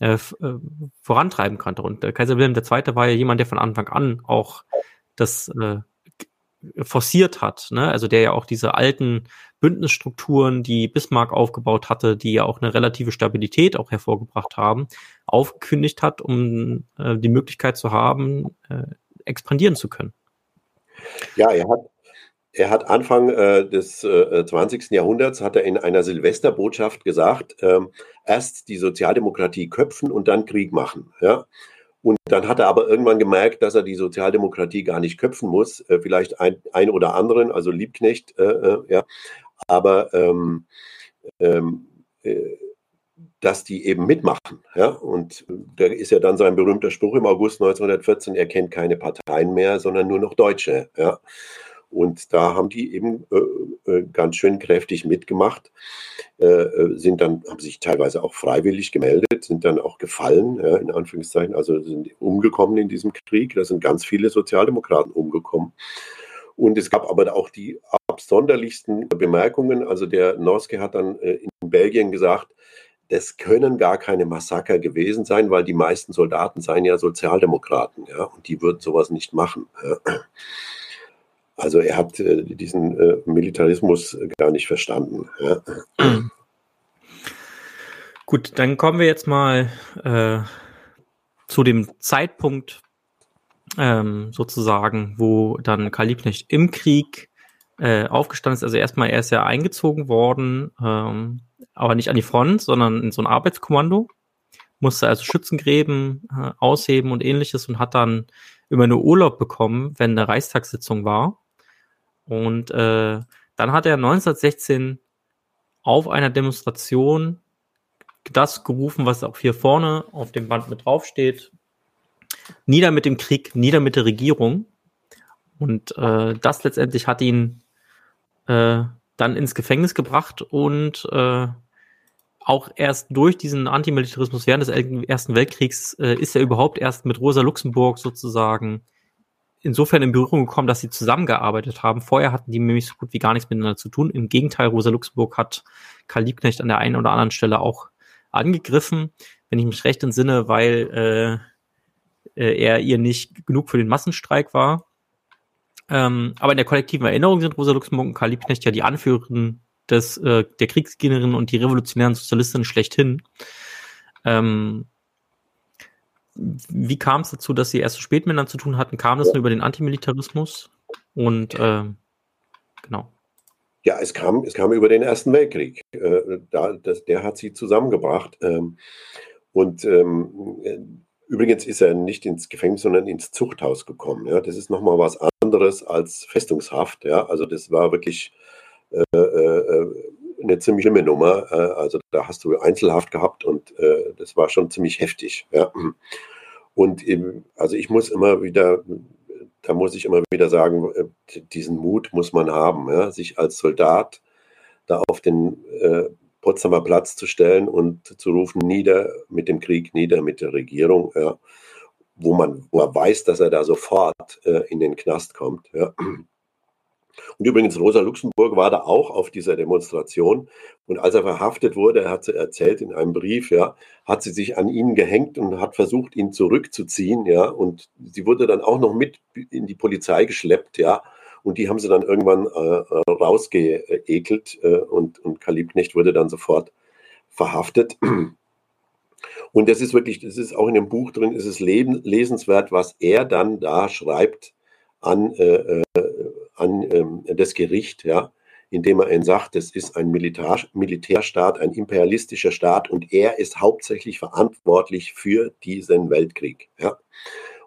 äh, äh, vorantreiben konnte. Und äh, Kaiser Wilhelm II. war ja jemand, der von Anfang an auch das äh, forciert hat, ne? also der ja auch diese alten Bündnisstrukturen, die Bismarck aufgebaut hatte, die ja auch eine relative Stabilität auch hervorgebracht haben, aufgekündigt hat, um äh, die Möglichkeit zu haben, äh, expandieren zu können. Ja, er hat, er hat Anfang äh, des äh, 20. Jahrhunderts hat er in einer Silvesterbotschaft gesagt, ähm, erst die Sozialdemokratie köpfen und dann Krieg machen. Ja? Und dann hat er aber irgendwann gemerkt, dass er die Sozialdemokratie gar nicht köpfen muss, äh, vielleicht ein, ein oder anderen, also Liebknecht, äh, äh, ja, aber ähm, ähm, äh, dass die eben mitmachen. Ja? Und da ist ja dann sein berühmter Spruch im August 1914, er kennt keine Parteien mehr, sondern nur noch Deutsche. Ja? Und da haben die eben äh, äh, ganz schön kräftig mitgemacht, äh, äh, sind dann, haben sich teilweise auch freiwillig gemeldet, sind dann auch gefallen, ja, in Anführungszeichen, also sind umgekommen in diesem Krieg. Da sind ganz viele Sozialdemokraten umgekommen. Und es gab aber auch die absonderlichsten Bemerkungen. Also der Norske hat dann äh, in Belgien gesagt, das können gar keine Massaker gewesen sein, weil die meisten Soldaten seien ja Sozialdemokraten, ja, und die würden sowas nicht machen. Ja. Also er hat äh, diesen äh, Militarismus gar nicht verstanden. Ja. Gut, dann kommen wir jetzt mal äh, zu dem Zeitpunkt ähm, sozusagen, wo dann Karl Liebknecht im Krieg äh, aufgestanden ist. Also erstmal, er ist ja eingezogen worden, ähm, aber nicht an die Front, sondern in so ein Arbeitskommando, musste also Schützengräben äh, ausheben und ähnliches und hat dann immer nur Urlaub bekommen, wenn eine Reichstagssitzung war. Und äh, dann hat er 1916 auf einer Demonstration das gerufen, was auch hier vorne auf dem Band mit draufsteht. Nieder mit dem Krieg, nieder mit der Regierung. Und äh, das letztendlich hat ihn äh, dann ins Gefängnis gebracht und äh, auch erst durch diesen Antimilitarismus während des Ersten Weltkriegs äh, ist er überhaupt erst mit Rosa Luxemburg sozusagen insofern in Berührung gekommen, dass sie zusammengearbeitet haben. Vorher hatten die nämlich so gut wie gar nichts miteinander zu tun. Im Gegenteil, Rosa Luxemburg hat Karl Liebknecht an der einen oder anderen Stelle auch angegriffen, wenn ich mich recht entsinne, weil äh, äh, er ihr nicht genug für den Massenstreik war. Ähm, aber in der kollektiven Erinnerung sind Rosa Luxemburg und Karl Liebknecht ja die Anführerin des, äh, der Kriegsgegnerin und die revolutionären Sozialistinnen schlechthin. Ähm, wie kam es dazu, dass sie erst so spät miteinander zu tun hatten? Kam das nur über den Antimilitarismus? Und äh, genau. Ja, es kam, es kam über den Ersten Weltkrieg. Äh, da, das, der hat sie zusammengebracht. Ähm, und ähm, übrigens ist er nicht ins Gefängnis, sondern ins Zuchthaus gekommen. Ja? Das ist nochmal was anderes als Festungshaft. Ja? Also das war wirklich äh, äh, eine ziemlich schlimme Nummer. Äh, also da hast du Einzelhaft gehabt und äh, das war schon ziemlich heftig. Ja. Und eben, also ich muss immer wieder, da muss ich immer wieder sagen, äh, diesen Mut muss man haben, ja, sich als Soldat da auf den Potsdamer Platz zu stellen und zu rufen, nieder mit dem Krieg, nieder mit der Regierung, ja, wo man, wo er weiß, dass er da sofort in den Knast kommt. Ja. Und übrigens, Rosa Luxemburg war da auch auf dieser Demonstration. Und als er verhaftet wurde, hat sie erzählt in einem Brief, ja, hat sie sich an ihn gehängt und hat versucht, ihn zurückzuziehen, ja. Und sie wurde dann auch noch mit in die Polizei geschleppt, ja. Und die haben sie dann irgendwann äh, rausgeekelt äh, und, und Karl Liebknecht wurde dann sofort verhaftet. Und das ist wirklich, das ist auch in dem Buch drin, ist es lesenswert, was er dann da schreibt an äh, äh an ähm, das Gericht, ja, indem er ihnen sagt, es ist ein Militär, Militärstaat, ein imperialistischer Staat und er ist hauptsächlich verantwortlich für diesen Weltkrieg. Ja.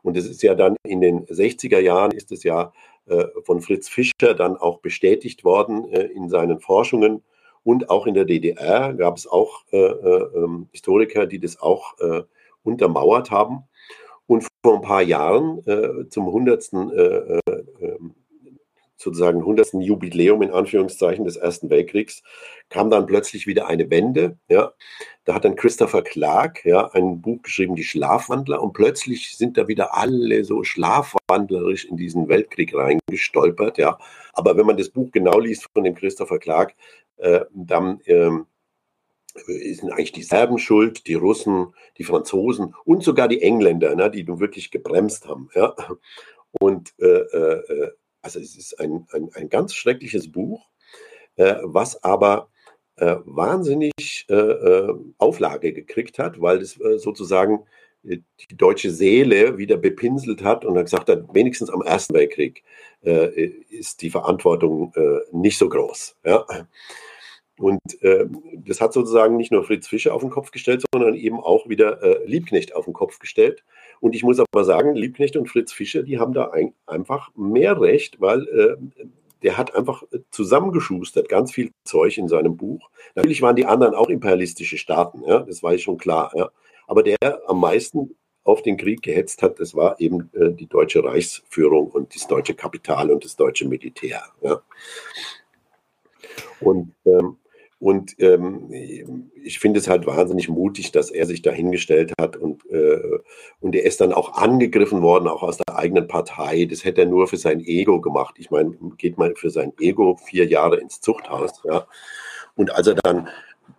Und es ist ja dann in den 60er Jahren ist es ja äh, von Fritz Fischer dann auch bestätigt worden äh, in seinen Forschungen. Und auch in der DDR gab es auch äh, äh ähm, Historiker, die das auch äh, untermauert haben. Und vor ein paar Jahren, äh, zum 100 sozusagen 100. Jubiläum in Anführungszeichen des Ersten Weltkriegs, kam dann plötzlich wieder eine Wende. Ja. Da hat dann Christopher Clark ja, ein Buch geschrieben, Die Schlafwandler, und plötzlich sind da wieder alle so schlafwandlerisch in diesen Weltkrieg reingestolpert. Ja. Aber wenn man das Buch genau liest von dem Christopher Clark, äh, dann ähm, sind eigentlich die Serben schuld, die Russen, die Franzosen und sogar die Engländer, ne, die nun wirklich gebremst haben. Ja. Und äh, äh, also es ist ein, ein, ein ganz schreckliches Buch, äh, was aber äh, wahnsinnig äh, äh, Auflage gekriegt hat, weil es sozusagen die deutsche Seele wieder bepinselt hat und dann gesagt hat, wenigstens am Ersten Weltkrieg ist die Verantwortung nicht so groß. Ja. Und äh, das hat sozusagen nicht nur Fritz Fischer auf den Kopf gestellt, sondern eben auch wieder äh, Liebknecht auf den Kopf gestellt. Und ich muss aber sagen, Liebknecht und Fritz Fischer, die haben da ein, einfach mehr Recht, weil äh, der hat einfach zusammengeschustert, ganz viel Zeug in seinem Buch. Natürlich waren die anderen auch imperialistische Staaten, ja, das war schon klar. Ja. Aber der am meisten auf den Krieg gehetzt hat, das war eben äh, die deutsche Reichsführung und das deutsche Kapital und das deutsche Militär. Ja. Und ähm, und ähm, ich finde es halt wahnsinnig mutig, dass er sich da hingestellt hat und, äh, und er ist dann auch angegriffen worden, auch aus der eigenen Partei. Das hätte er nur für sein Ego gemacht. Ich meine, geht mal für sein Ego vier Jahre ins Zuchthaus. Ja? Und als er dann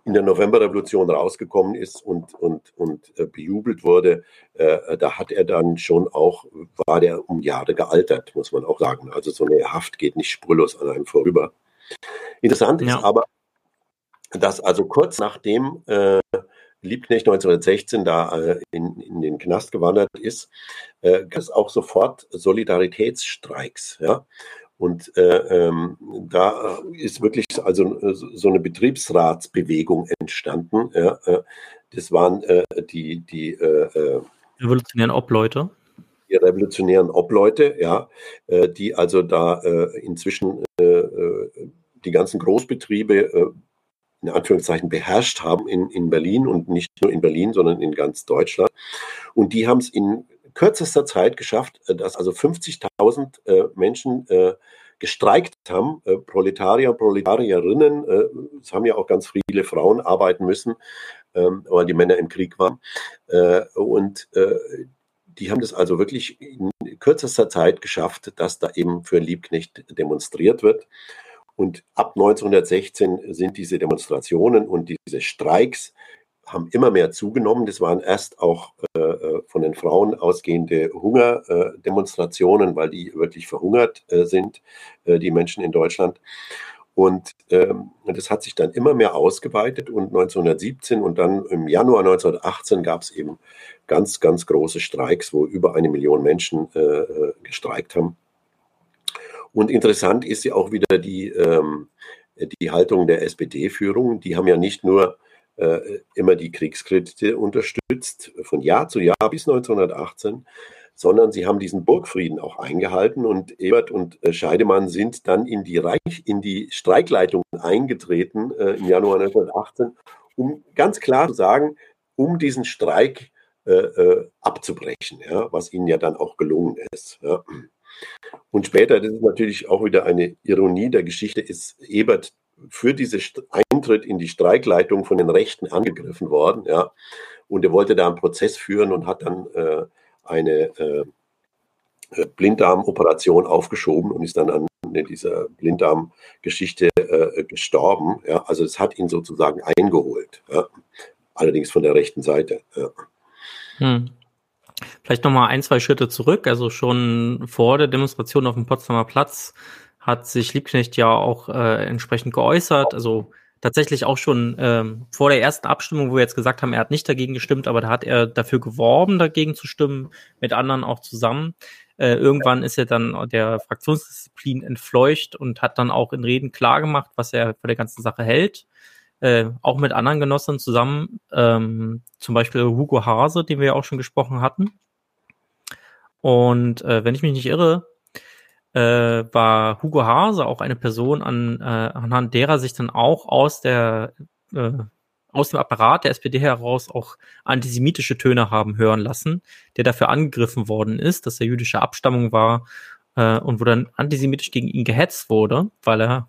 in der Novemberrevolution rausgekommen ist und, und, und äh, bejubelt wurde, äh, da hat er dann schon auch, war der um Jahre gealtert, muss man auch sagen. Also so eine Haft geht nicht spurlos an einem vorüber. Interessant ja. ist aber, dass also kurz nachdem äh, Liebknecht 1916 da äh, in, in den Knast gewandert ist, äh, gab es auch sofort Solidaritätsstreiks. Ja? Und äh, ähm, da ist wirklich also äh, so eine Betriebsratsbewegung entstanden. Ja? Äh, das waren die, die revolutionären Obleute. Die revolutionären Obleute, ja, die also da inzwischen die ganzen Großbetriebe in Anführungszeichen beherrscht haben in, in Berlin und nicht nur in Berlin, sondern in ganz Deutschland. Und die haben es in kürzester Zeit geschafft, äh, dass also 50.000 äh, Menschen äh, gestreikt haben, äh, Proletarier Proletarierinnen. Äh, es haben ja auch ganz viele Frauen arbeiten müssen, ähm, weil die Männer im Krieg waren. Äh, und die haben das also wirklich in kürzester Zeit geschafft, dass da eben für Liebknecht demonstriert wird. Und ab 1916 sind diese Demonstrationen und diese Streiks haben immer mehr zugenommen. Das waren erst auch äh, äh von den Frauen ausgehende Hungerdemonstrationen, weil die wirklich verhungert äh, sind, äh, die Menschen in Deutschland. Und ähm, das hat sich dann immer mehr ausgeweitet und 1917 und dann im Januar 1918 gab es eben ganz, ganz große Streiks, wo über eine Million Menschen äh, äh gestreikt haben. Und interessant ist ja auch wieder die, ähm, die Haltung der SPD-Führung. Die haben ja nicht nur äh, immer die Kriegskredite unterstützt, von Jahr zu Jahr bis 1918, sondern sie haben diesen Burgfrieden auch eingehalten und Ebert und äh, Scheidemann sind dann in die, Reich, in die Streikleitung eingetreten äh, im Januar 1918, um ganz klar zu sagen, um diesen Streik äh, äh, abzubrechen, ja, was ihnen ja dann auch gelungen ist. Ja. Und später, das ist natürlich auch wieder eine Ironie der Geschichte, ist Ebert für diesen Eintritt in die Streikleitung von den Rechten angegriffen worden. Ja. Und er wollte da einen Prozess führen und hat dann äh, eine äh, Blinddarmoperation aufgeschoben und ist dann an dieser Blinddarmgeschichte äh, gestorben. Ja. Also es hat ihn sozusagen eingeholt. Ja. Allerdings von der rechten Seite. Ja. Hm. Vielleicht nochmal ein, zwei Schritte zurück. Also schon vor der Demonstration auf dem Potsdamer Platz hat sich Liebknecht ja auch äh, entsprechend geäußert. Also tatsächlich auch schon ähm, vor der ersten Abstimmung, wo wir jetzt gesagt haben, er hat nicht dagegen gestimmt, aber da hat er dafür geworben, dagegen zu stimmen, mit anderen auch zusammen. Äh, irgendwann ist er dann der Fraktionsdisziplin entfleucht und hat dann auch in Reden klargemacht, was er für der ganzen Sache hält. Äh, auch mit anderen Genossen zusammen, ähm, zum Beispiel Hugo Hase, den wir ja auch schon gesprochen hatten. Und äh, wenn ich mich nicht irre, äh, war Hugo Hase auch eine Person, an, äh, anhand derer sich dann auch aus der äh, aus dem Apparat der SPD heraus auch antisemitische Töne haben hören lassen, der dafür angegriffen worden ist, dass er jüdischer Abstammung war äh, und wo dann antisemitisch gegen ihn gehetzt wurde, weil er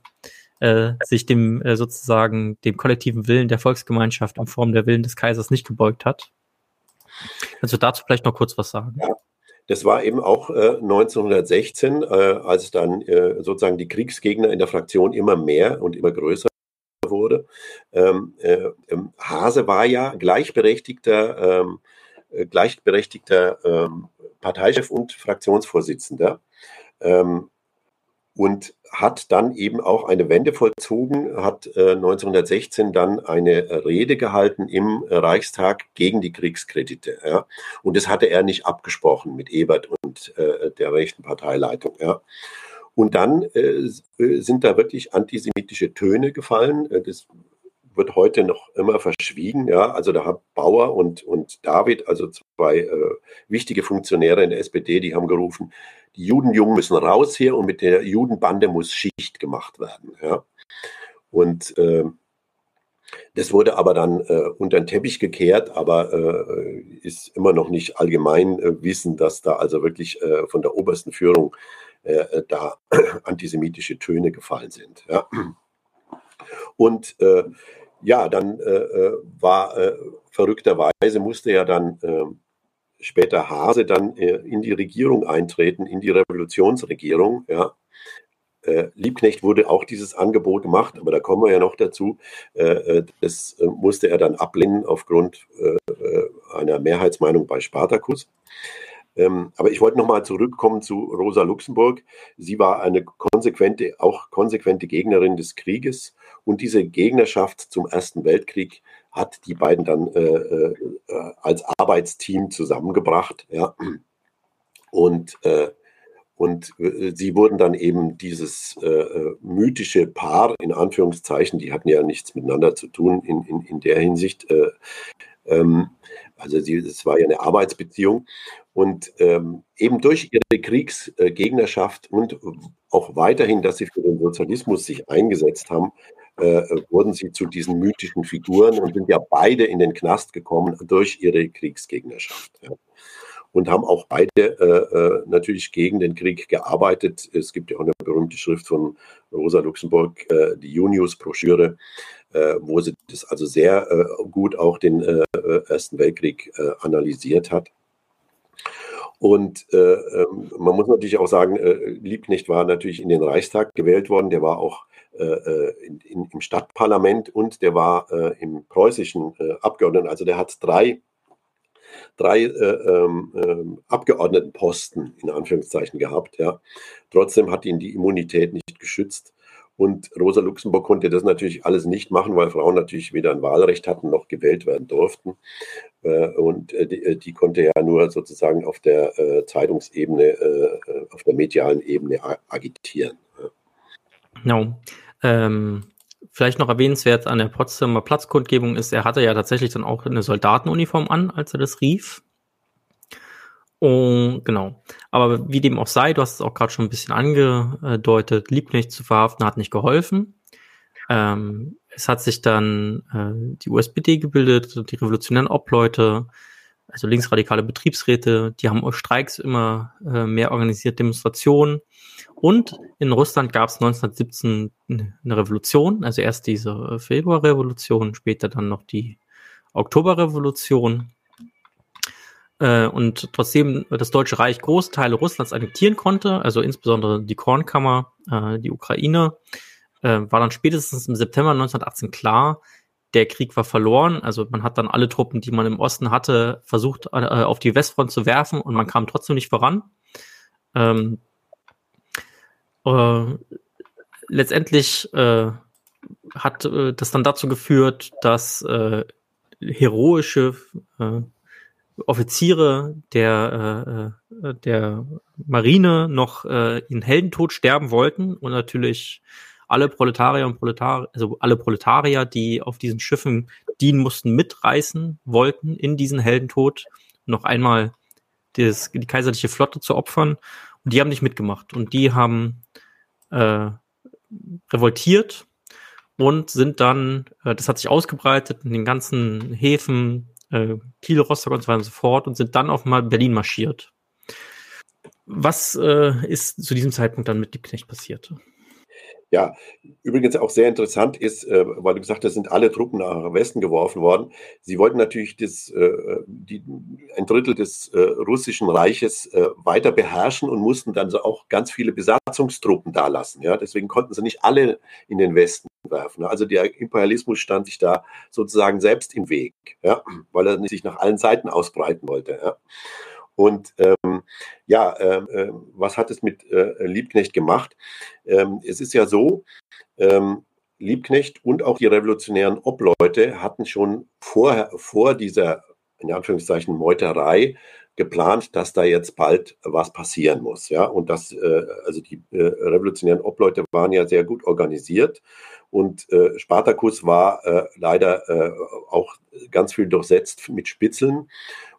äh, sich dem äh, sozusagen dem kollektiven Willen der Volksgemeinschaft in Form der Willen des Kaisers nicht gebeugt hat. Also dazu vielleicht noch kurz was sagen. Ja, das war eben auch äh, 1916, äh, als dann äh, sozusagen die Kriegsgegner in der Fraktion immer mehr und immer größer wurde. Ähm, äh, ähm, Hase war ja gleichberechtigter, ähm, äh, gleichberechtigter ähm, Parteichef und Fraktionsvorsitzender. Ähm, und hat dann eben auch eine Wende vollzogen, hat äh, 1916 dann eine Rede gehalten im Reichstag gegen die Kriegskredite. Ja. Und das hatte er nicht abgesprochen mit Ebert und äh, der rechten Parteileitung. Ja. Und dann äh, sind da wirklich antisemitische Töne gefallen. Äh, das wird heute noch immer verschwiegen. Ja, also da haben Bauer und, und David, also zwei äh, wichtige Funktionäre in der SPD, die haben gerufen, die Judenjungen müssen raus hier und mit der Judenbande muss Schicht gemacht werden. Ja. Und äh, das wurde aber dann äh, unter den Teppich gekehrt, aber äh, ist immer noch nicht allgemein äh, Wissen, dass da also wirklich äh, von der obersten Führung äh, äh da antisemitische Töne gefallen sind. Ja. Und ja, dann war verrückterweise musste ja dann ähm, später Hase dann äh, in die Regierung eintreten, in die Revolutionsregierung. Ja. Äh, Liebknecht wurde auch dieses Angebot gemacht, aber da kommen wir ja noch dazu. Äh, das musste er dann ablehnen aufgrund einer Mehrheitsmeinung bei Spartacus. Ähm, aber ich wollte nochmal zurückkommen zu Rosa Luxemburg. Sie war eine konsequente, auch konsequente Gegnerin des Krieges und diese Gegnerschaft zum Ersten Weltkrieg hat die beiden dann äh, äh, als Arbeitsteam zusammengebracht. Ja. Und, äh, und äh, sie wurden dann eben dieses äh, äh, mythische Paar, in Anführungszeichen, die hatten ja nichts miteinander zu tun in, in, in der Hinsicht. Ähm, also es war ja eine Arbeitsbeziehung. Und ähm, eben durch ihre Kriegsgegnerschaft und auch weiterhin, dass sie für den Sozialismus sich eingesetzt haben, äh, wurden sie zu diesen mythischen Figuren und sind ja beide in den Knast gekommen durch ihre Kriegsgegnerschaft. Ja. Und haben auch beide äh, äh, natürlich gegen den Krieg gearbeitet. Es gibt ja auch eine berühmte Schrift von Rosa Luxemburg, äh, die Junius-Broschüre, äh, wo sie das also sehr äh, gut auch den Ersten Weltkrieg analysiert hat. Und äh, ähm, man muss natürlich auch sagen, äh, Liebknecht war natürlich in den Reichstag gewählt worden. Der war auch in, in, im Stadtparlament und der war äh, im preußischen äh, Abgeordneten. Also der hat drei, drei äh, ähm, ähm, Abgeordnetenposten in Anführungszeichen gehabt. Ja. Trotzdem hat ihn die Immunität nicht geschützt. Und Rosa Luxemburg konnte das natürlich alles nicht machen, weil Frauen natürlich weder ein Wahlrecht hatten noch gewählt werden durften. Äh, und die, die, konnte ja nur sozusagen auf der Zeitungsebene, auf der medialen Ebene agitieren. Genau. Ähm, vielleicht noch erwähnenswert an der Potsdamer Platzkundgebung ist, er hatte ja tatsächlich dann auch eine Soldatenuniform an, als er das rief. Und genau. Aber wie dem auch sei, du hast es auch gerade schon ein bisschen angedeutet, Liebknecht zu verhaften hat nicht geholfen. Ähm, es hat sich dann äh, die USPD gebildet, die revolutionären Obleute, also linksradikale Betriebsräte, die haben Streiks immer äh, mehr organisiert, Demonstrationen. Und in Russland gab es 1917 eine Revolution, also erst diese Februarrevolution, später dann noch die Oktoberrevolution. Äh, und trotzdem das Deutsche Reich große Teile Russlands annektieren konnte, also insbesondere die Kornkammer, äh, die Ukraine, äh, war dann spätestens im September 1918 klar, der Krieg war verloren. Also man hat dann alle Truppen, die man im Osten hatte, versucht auf die Westfront zu werfen und man kam trotzdem nicht voran. Ähm, äh, letztendlich äh, hat äh, das dann dazu geführt, dass äh, heroische äh, Offiziere der, äh, äh, der Marine noch äh, in Heldentod sterben wollten und natürlich alle Proletarier und Proletarier, also alle Proletarier, die auf diesen Schiffen dienen mussten, mitreißen wollten in diesen Heldentod, noch einmal das, die kaiserliche Flotte zu opfern. Und die haben nicht mitgemacht. Und die haben äh, revoltiert und sind dann, äh, das hat sich ausgebreitet in den ganzen Häfen, äh, Kiel, Rostock und so weiter und so fort und sind dann auf mal Berlin marschiert. Was äh, ist zu diesem Zeitpunkt dann mit Liebknecht passiert? Ja, übrigens auch sehr interessant ist, äh, weil du gesagt hast, sind alle Truppen nach Westen geworfen worden. Sie wollten natürlich das, äh, die, ein Drittel des äh, russischen Reiches äh, weiter beherrschen und mussten dann so auch ganz viele Besatzungstruppen da lassen. Ja? Deswegen konnten sie nicht alle in den Westen werfen. Also der Imperialismus stand sich da sozusagen selbst im Weg, ja? weil er sich nach allen Seiten ausbreiten wollte. Ja? Und ähm, ja, äh, was hat es mit äh, Liebknecht gemacht? Ähm, es ist ja so, ähm, Liebknecht und auch die revolutionären Obleute hatten schon vor, vor dieser, in Anführungszeichen, Meuterei geplant, dass da jetzt bald was passieren muss. Ja? Und das, äh, also die äh, revolutionären Obleute waren ja sehr gut organisiert und äh, Spartacus war äh, leider äh, auch ganz viel durchsetzt mit Spitzeln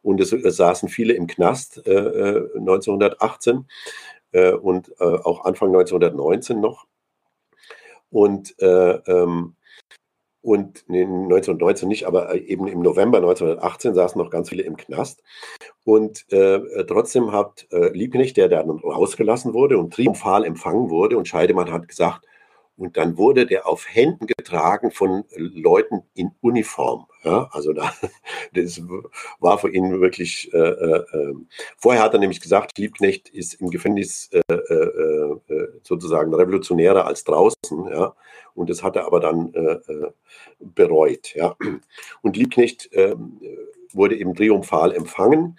und es, saßen viele im Knast äh, 1918 äh, äh, und äh, auch Anfang 1919 noch. Und, äh, ähm, und nee, 1919 nicht, aber eben im November 1918 saßen noch ganz viele im Knast. Und äh, trotzdem hat äh, Liebknecht, der dann rausgelassen wurde und triumphal empfangen wurde, und Scheidemann hat gesagt, und dann wurde der auf Händen getragen von Leuten in Uniform. Ja, also da, das war für ihn wirklich, äh, äh, ähm, vorher hat er nämlich gesagt, Liebknecht ist im Gefängnis äh, äh, äh sozusagen revolutionärer als draußen. Ja, und das hat er aber dann äh, bereut. Ja, und Liebknecht äh, wurde eben triumphal empfangen.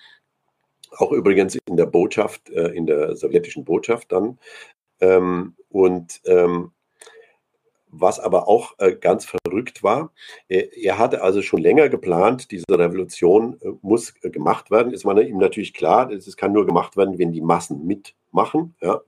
Auch übrigens in der Botschaft, in der sowjetischen Botschaft dann. Ähm, und ähm, was aber auch äh, ganz verrückt war. Er, er, hatte also schon länger geplant, diese Revolution äh, muss äh, gemacht werden. Ist man ihm natürlich klar, es kann nur gemacht werden, wenn die Massen mitmachen. Ja.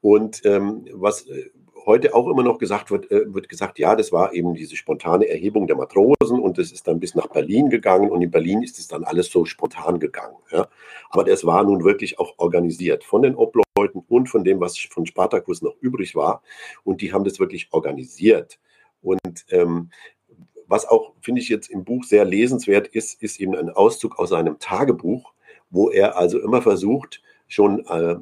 Und ähm, was äh, heute auch immer noch gesagt wird, äh, wird gesagt, ja, das war eben diese spontane Erhebung der Matrosen und das ist dann bis nach Berlin gegangen und in Berlin ist es dann alles so spontan gegangen. Ja. Aber das war nun wirklich auch organisiert von den Obleuten und von dem, was von Spartacus noch übrig war. Und die haben das wirklich organisiert. Und ähm, was auch, finde ich, jetzt im Buch sehr lesenswert ist, ist eben ein Auszug aus seinem Tagebuch, wo er also immer versucht, schon äh,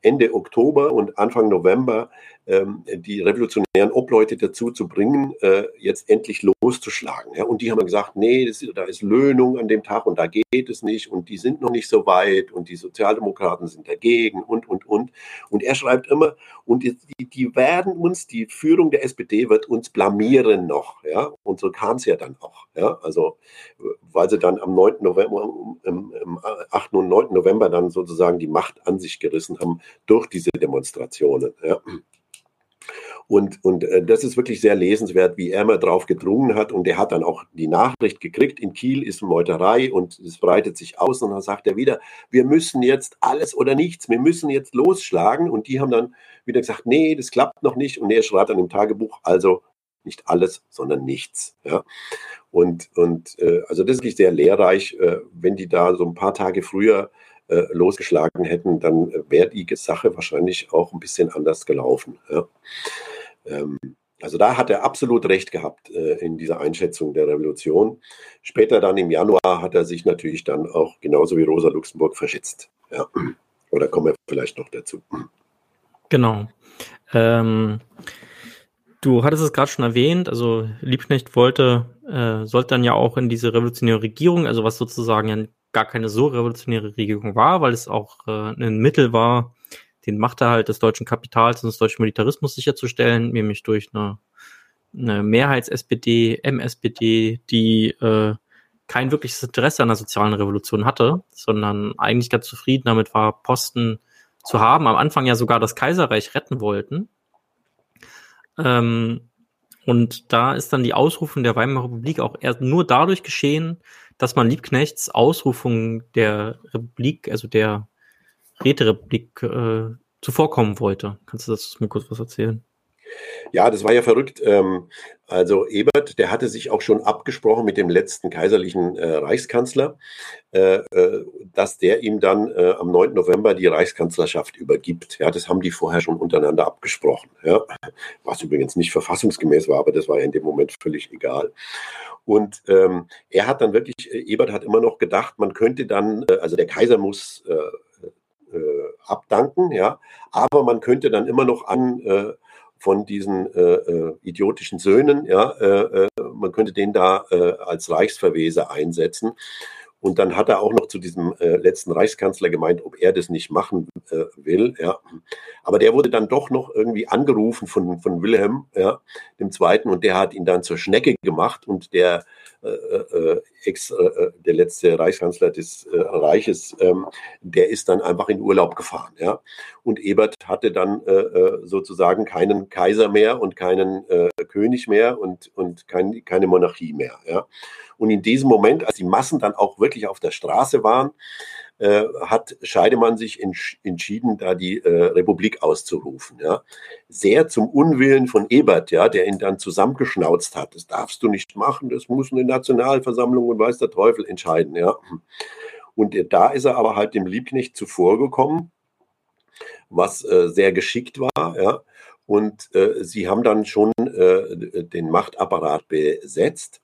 Ende Oktober und Anfang November ähm, die revolutionären Obleute dazu zu bringen, äh, jetzt endlich loszuschlagen. Und die haben gesagt, nee, das, da ist Löhnung an dem Tag und da geht es nicht und die sind noch nicht so weit und die Sozialdemokraten sind dagegen und, und, und. Und er schreibt immer, und die, die werden uns, die Führung der SPD wird uns blamieren noch. Ja? Und so kam es ja dann auch. Ja? Also, weil sie dann am 9. November, im, im 8. und 9. November dann sozusagen die Macht an sich gerissen haben durch diese Demonstrationen. Ja? Und, und äh, das ist wirklich sehr lesenswert, wie er immer drauf gedrungen hat. Und er hat dann auch die Nachricht gekriegt, in Kiel ist Meuterei und es breitet sich aus. Und dann sagt er wieder, wir müssen jetzt alles oder nichts, wir müssen jetzt losschlagen. Und die haben dann wieder gesagt, nee, das klappt noch nicht. Und er schreibt dann im Tagebuch, also nicht alles, sondern nichts. Ja. Und, und äh, also das ist wirklich sehr lehrreich. Äh, wenn die da so ein paar Tage früher äh, losgeschlagen hätten, dann wäre die Sache wahrscheinlich auch ein bisschen anders gelaufen. Ja. Ähm, also da hat er absolut recht gehabt äh, in dieser Einschätzung der Revolution. Später dann im Januar hat er sich natürlich dann auch genauso wie Rosa Luxemburg verschätzt. Ja. Oder kommen wir vielleicht noch dazu. Genau. Ähm, du hattest es gerade schon erwähnt, also Liebknecht wollte, äh, sollte dann ja auch in diese revolutionäre Regierung, also was sozusagen ja gar keine so revolutionäre Regierung war, weil es auch äh, ein Mittel war, den Machterhalt des deutschen Kapitals und des deutschen Militarismus sicherzustellen, nämlich durch eine, eine Mehrheits-SPD, MSPD, die äh, kein wirkliches Interesse an der sozialen Revolution hatte, sondern eigentlich ganz zufrieden damit war, Posten zu haben, am Anfang ja sogar das Kaiserreich retten wollten. Ähm, und da ist dann die Ausrufung der Weimarer Republik auch erst nur dadurch geschehen, dass man Liebknechts Ausrufung der Republik, also der Räterepublik, äh, zuvorkommen wollte. Kannst du das mir kurz was erzählen? Ja, das war ja verrückt. Ähm, also Ebert, der hatte sich auch schon abgesprochen mit dem letzten kaiserlichen äh, Reichskanzler, äh, äh, dass der ihm dann am 9. November die Reichskanzlerschaft übergibt. Ja, das haben die vorher schon untereinander abgesprochen. Ja, was übrigens nicht verfassungsgemäß war, aber das war ja in dem Moment völlig egal. Und ähm, er hat dann wirklich, Ebert hat immer noch gedacht, man könnte dann, also der Kaiser muss abdanken, ja, aber man könnte dann immer noch an von diesen äh, äh, idiotischen Söhnen, ja, äh, äh, man könnte den da äh, als Reichsverweser einsetzen. Und dann hat er auch noch zu diesem äh, letzten Reichskanzler gemeint, ob er das nicht machen äh, will. Ja. Aber der wurde dann doch noch irgendwie angerufen von, von Wilhelm, ja, dem Zweiten, und der hat ihn dann zur Schnecke gemacht. Und der, äh, äh Ex, äh, äh, der letzte Reichskanzler des äh, Reiches, ähm, der ist dann einfach in Urlaub gefahren. Ja. Und Ebert hatte dann äh, sozusagen keinen Kaiser mehr und keinen äh, König mehr und, und kein, keine Monarchie mehr. Ja. Und in diesem Moment, als die Massen dann auch wirklich auf der Straße waren, äh, hat Scheidemann sich entsch entschieden, da die äh, Republik auszurufen. Ja. Sehr zum Unwillen von Ebert, ja, der ihn dann zusammengeschnauzt hat. Das darfst du nicht machen, das muss eine Nationalversammlung und weiß der Teufel entscheiden. Ja. Und äh, da ist er aber halt dem Liebknecht zuvorgekommen, was äh, sehr geschickt war. Ja. Und äh, sie haben dann schon den Machtapparat besetzt.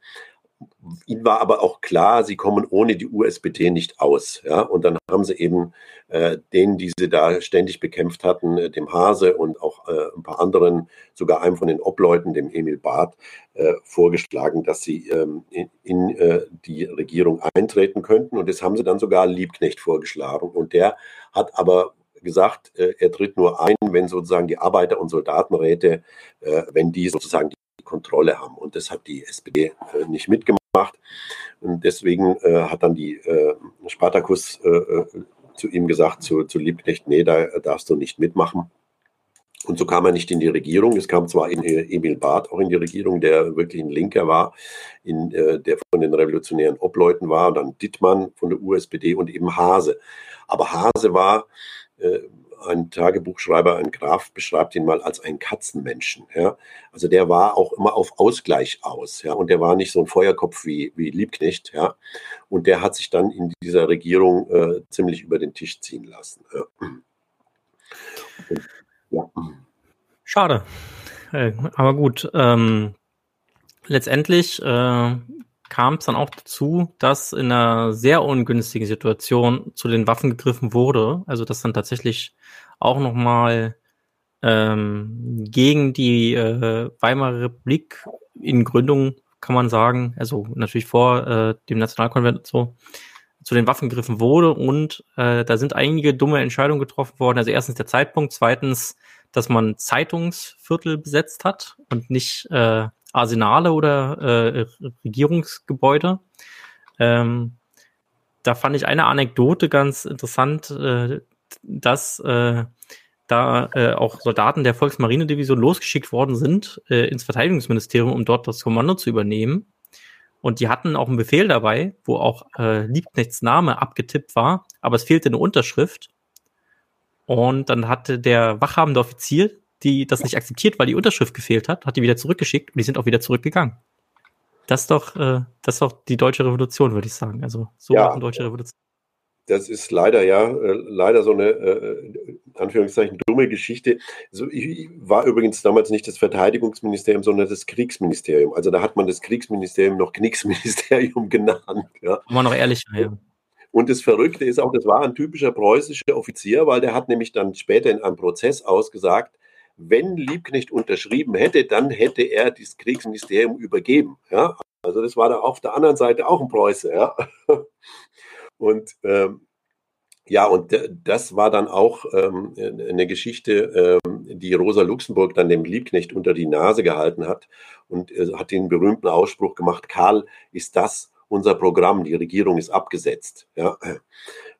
Ihnen war aber auch klar, sie kommen ohne die USPD nicht aus. Ja? Und dann haben sie eben äh, denen, die sie da ständig bekämpft hatten, äh, dem Hase und auch äh, ein paar anderen, sogar einem von den Obleuten, dem Emil Barth, äh, vorgeschlagen, dass sie ähm, in, in äh, die Regierung eintreten könnten. Und das haben sie dann sogar Liebknecht vorgeschlagen. Und der hat aber gesagt, äh, er tritt nur ein, wenn sozusagen die Arbeiter- und Soldatenräte, wenn die sozusagen Kontrolle haben. Und das hat die SPD äh, nicht mitgemacht. Und deswegen äh, hat dann die äh, Spartakus zu ihm gesagt, zu, zu Liebknecht, nee, da darfst du nicht mitmachen. Und so kam er nicht in die Regierung. Es kam zwar Emil Barth auch in die Regierung, der wirklich ein Linker war, in, äh, der von den revolutionären Obleuten war, und dann Dittmann von der USPD und eben Hase. Aber Hase war äh, ein Tagebuchschreiber, ein Graf, beschreibt ihn mal als einen Katzenmenschen. Ja? Also der war auch immer auf Ausgleich aus. Ja? Und der war nicht so ein Feuerkopf wie, wie Liebknecht. Ja? Und der hat sich dann in dieser Regierung äh, ziemlich über den Tisch ziehen lassen. Ja. ja. Schade. Äh, aber gut. Ähm, letztendlich äh, kam es dann auch dazu, dass in einer sehr ungünstigen Situation zu den Waffen gegriffen wurde. Also dass dann tatsächlich auch nochmal ähm, gegen die äh, Weimarer Republik in Gründung, kann man sagen, also natürlich vor äh, dem Nationalkonvent so, zu den Waffen gegriffen wurde und äh, da sind einige dumme Entscheidungen getroffen worden. Also erstens der Zeitpunkt, zweitens, dass man Zeitungsviertel besetzt hat und nicht äh, Arsenale oder äh, Regierungsgebäude. Ähm, da fand ich eine Anekdote ganz interessant, äh, dass äh, da äh, auch Soldaten der Volksmarinedivision losgeschickt worden sind äh, ins Verteidigungsministerium, um dort das Kommando zu übernehmen. Und die hatten auch einen Befehl dabei, wo auch äh, Liebknechts Name abgetippt war, aber es fehlte eine Unterschrift. Und dann hatte der wachhabende Offizier die das nicht akzeptiert, weil die Unterschrift gefehlt hat, hat die wieder zurückgeschickt und die sind auch wieder zurückgegangen. Das ist doch, äh, das ist doch die deutsche Revolution, würde ich sagen. Also so ja, deutsche Revolution. Das ist leider ja, äh, leider so eine, äh, Anführungszeichen, dumme Geschichte. Also ich war übrigens damals nicht das Verteidigungsministerium, sondern das Kriegsministerium. Also da hat man das Kriegsministerium noch Kriegsministerium genannt. Ja. War noch ehrlich, ja. Und das Verrückte ist auch, das war ein typischer preußischer Offizier, weil der hat nämlich dann später in einem Prozess ausgesagt, wenn Liebknecht unterschrieben hätte, dann hätte er das Kriegsministerium übergeben. Ja? Also das war da auf der anderen Seite auch ein Preuße. Ja? Und ähm, ja, und das war dann auch ähm, eine Geschichte, ähm, die Rosa Luxemburg dann dem Liebknecht unter die Nase gehalten hat und äh, hat den berühmten Ausspruch gemacht, Karl, ist das unser Programm, die Regierung ist abgesetzt. Ja?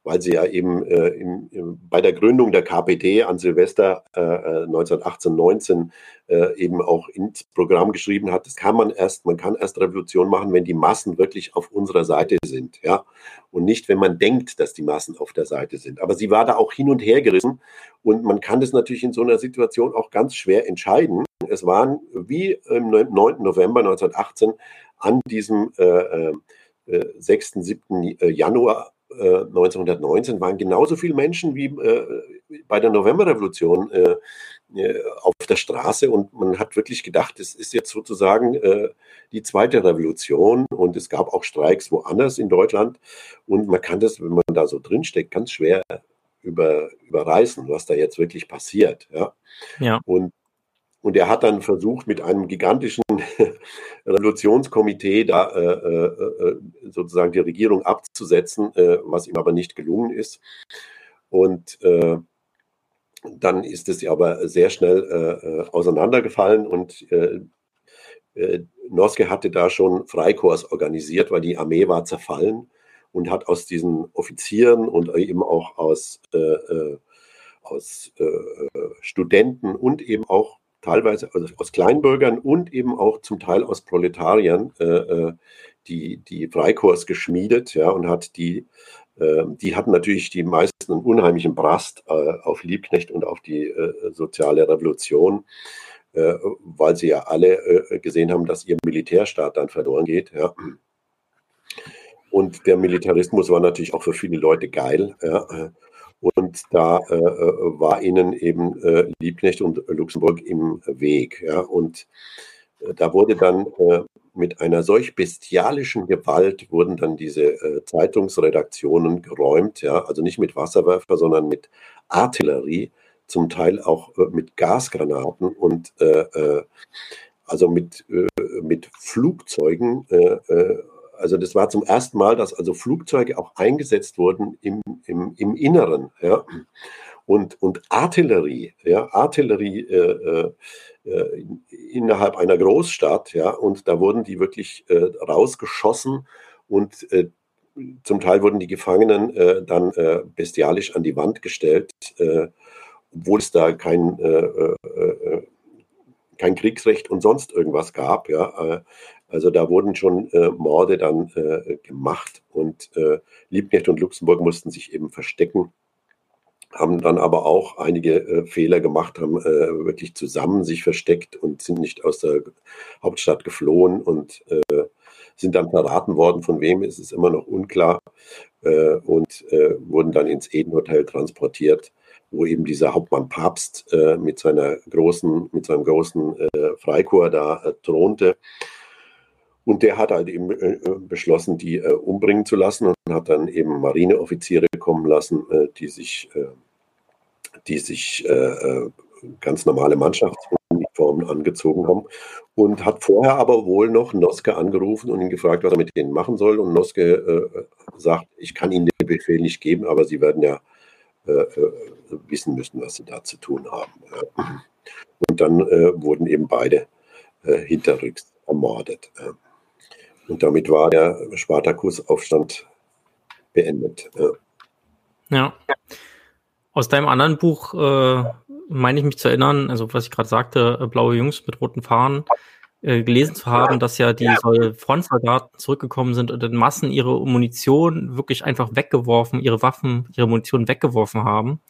Weil sie ja eben äh, im, im, bei der Gründung der KPD an Silvester äh, 1918, äh, 19 äh, eben auch ins Programm geschrieben hat, das kann man erst, man kann erst Revolution machen, wenn die Massen wirklich auf unserer Seite sind, ja, und nicht, wenn man denkt, dass die Massen auf der Seite sind. Aber sie war da auch hin und her gerissen und man kann das natürlich in so einer Situation auch ganz schwer entscheiden. Es waren wie im 9. November 1918 an diesem äh, 6., äh, 7. Januar 1919 äh, waren genauso viele Menschen wie äh, bei der Novemberrevolution äh, äh, auf der Straße und man hat wirklich gedacht, es ist jetzt sozusagen äh, die zweite Revolution und es gab auch Streiks woanders in Deutschland und man kann das, wenn man da so drinsteckt, ganz schwer über, überreißen, was da jetzt wirklich passiert. Ja. ja. Und und er hat dann versucht, mit einem gigantischen Revolutionskomitee da äh, äh, äh, sozusagen die Regierung abzusetzen, äh, was ihm aber nicht gelungen ist. Und äh, dann ist es aber sehr schnell äh, auseinandergefallen und Noske hatte da schon Freikorps organisiert, weil die Armee war zerfallen und hat aus diesen Offizieren und eben auch aus, aus Studenten und eben auch teilweise aus Kleinbürgern und eben auch zum Teil aus Proletariern äh, äh, die, die Freikorps geschmiedet ja, und hat die, äh, die hatten natürlich die meisten einen unheimlichen Brast äh, auf Liebknecht und auf die äh, soziale Revolution, äh, weil sie ja alle gesehen haben, dass ihr Militärstaat dann verloren geht. Ja. Und der Militarismus war natürlich auch für viele Leute geil. Ja. Und da äh, äh, war ihnen eben äh, Liebknecht und Luxemburg im Weg. Ja? Und äh, da wurde dann äh, mit einer solch bestialischen Gewalt wurden dann diese äh, Zeitungsredaktionen geräumt. Ja? Also nicht mit Wasserwerfer, sondern mit Artillerie, zum Teil auch mit Gasgranaten und also mit, mit Flugzeugen also das war zum ersten Mal, dass also Flugzeuge auch eingesetzt wurden im, im, im Inneren. Ja. Und, und Artillerie, ja, Artillerie äh, äh, innerhalb einer Großstadt, ja, und da wurden die wirklich äh, rausgeschossen und äh, zum Teil wurden die Gefangenen äh, dann äh, bestialisch an die Wand gestellt, obwohl es da kein, kein Kriegsrecht und sonst irgendwas gab. Ja. Also da wurden schon äh, Morde dann äh, gemacht und äh, Liebknecht und Luxemburg mussten sich eben verstecken, haben dann aber auch einige äh, Fehler gemacht, haben äh, wirklich zusammen sich versteckt und sind nicht aus der Hauptstadt geflohen und äh, sind dann verraten worden, von wem ist es immer noch unklar und wurden dann ins Eden-Hotel transportiert wo eben dieser Hauptmann Papst äh, mit seiner großen, mit seinem großen äh, Freikorps da äh, thronte. Und der hat halt eben äh, äh, beschlossen, die äh, umbringen zu lassen und hat dann eben Marineoffiziere kommen lassen, äh, die sich, äh, die sich äh, ganz normale Mannschaftsuniformen angezogen haben. Und hat vorher aber wohl noch Noske angerufen und ihn gefragt, was er mit denen machen soll. Und Noske sagt, ich kann Ihnen den Befehl nicht geben, aber Sie werden ja wissen müssen, was Sie da zu tun haben. Und dann wurden eben beide hinterrücks ermordet. Und damit war der Spartakusaufstand beendet. Ja. ja. Aus deinem anderen Buch äh, meine ich mich zu erinnern, also was ich gerade sagte, äh, Blaue Jungs mit roten Fahnen, äh, gelesen zu haben, dass ja die Frontsoldaten zurückgekommen sind und in Massen ihre Munition wirklich einfach weggeworfen, ihre Waffen, ihre Munition weggeworfen haben.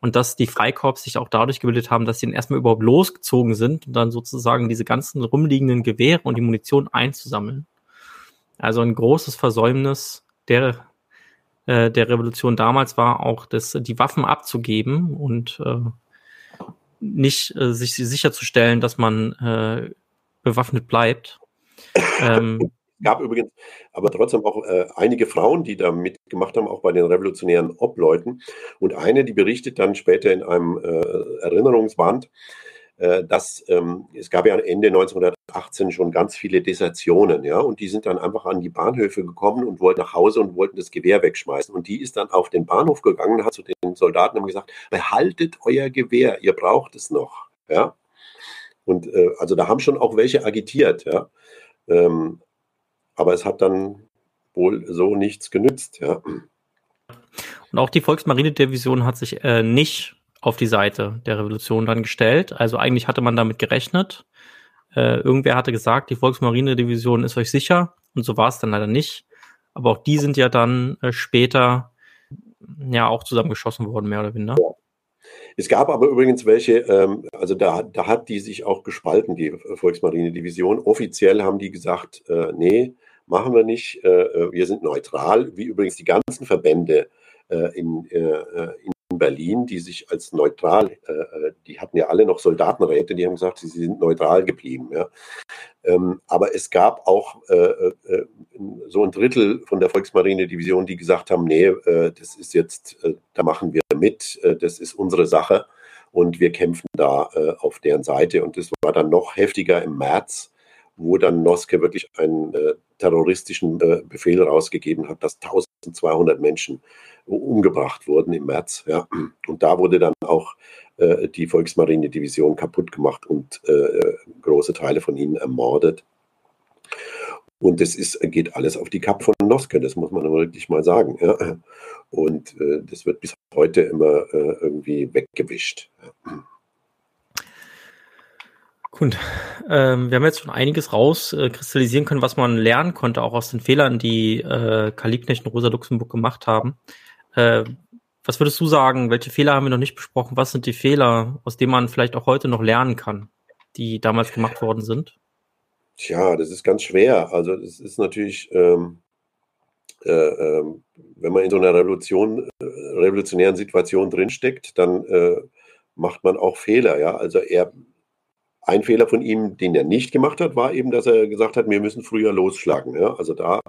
Und dass die Freikorps sich auch dadurch gebildet haben, dass sie dann erstmal überhaupt losgezogen sind und dann sozusagen diese ganzen rumliegenden Gewehre und die Munition einzusammeln. Also ein großes Versäumnis der, äh, der Revolution damals war auch, das, die Waffen abzugeben und äh, nicht äh, sich sicherzustellen, dass man äh, bewaffnet bleibt. Ähm, es gab übrigens aber trotzdem auch äh, einige Frauen, die da mitgemacht haben, auch bei den revolutionären Obleuten. Und eine, die berichtet dann später in einem äh, Erinnerungsband, dass ähm, es gab ja Ende 1918 schon ganz viele Desertionen, ja, und die sind dann einfach an die Bahnhöfe gekommen und wollten nach Hause und wollten das Gewehr wegschmeißen. Und die ist dann auf den Bahnhof gegangen, hat zu den Soldaten gesagt, behaltet euer Gewehr, ihr braucht es noch, ja. Und äh, also da haben schon auch welche agitiert, ja. Ähm, aber es hat dann wohl so nichts genützt, ja. Und auch die Volksmarinedivision hat sich äh, nicht auf die Seite der Revolution dann gestellt. Also eigentlich hatte man damit gerechnet. Äh, irgendwer hatte gesagt, die Volksmarinedivision ist euch sicher. Und so war es dann leider nicht. Aber auch die sind ja dann äh, später ja auch zusammengeschossen worden, mehr oder weniger. Es gab aber übrigens welche, ähm, also da, da hat die sich auch gespalten, die Volksmarinedivision. Offiziell haben die gesagt, äh, nee, machen wir nicht, äh, äh wir sind neutral, wie übrigens die ganzen Verbände äh, in, äh, in Berlin, die sich als neutral, äh, äh, die hatten ja alle noch Soldatenräte, die haben gesagt, sie sind neutral geblieben. Ja. Ähm, aber es gab auch äh, äh, äh so ein Drittel von der Volksmarine-Division, die gesagt haben, nee, äh, das ist jetzt, da machen wir mit, das ist unsere Sache. und wir kämpfen da auf deren Seite. Und das war dann noch heftiger im März, wo dann Noske wirklich einen terroristischen Befehl rausgegeben hat, dass 1200 Menschen umgebracht wurden im März. Ja. Und da wurde dann auch äh, die Volksmarine-Division kaputt gemacht und äh, große Teile von ihnen ermordet. Und das geht alles auf die Kap von Noske, das muss man wirklich mal sagen. Ja. Und äh, das wird bis heute immer äh, irgendwie weggewischt. Ja. Gut. Ähm, wir haben jetzt schon einiges rauskristallisieren äh, können, was man lernen konnte, auch aus den Fehlern, die äh, Karl Liebknecht und Rosa Luxemburg gemacht haben. Äh, was würdest du sagen? Welche Fehler haben wir noch nicht besprochen? Was sind die Fehler, aus denen man vielleicht auch heute noch lernen kann, die damals gemacht worden sind? Tja, das ist ganz schwer. Also es ist natürlich, ähm, äh, äh, wenn man in so einer Revolution, äh, revolutionären Situation drinsteckt, dann äh, macht man auch Fehler. Ja, also er, ein Fehler von ihm, den er nicht gemacht hat, war eben, dass er gesagt hat, wir müssen früher losschlagen. Ja, also da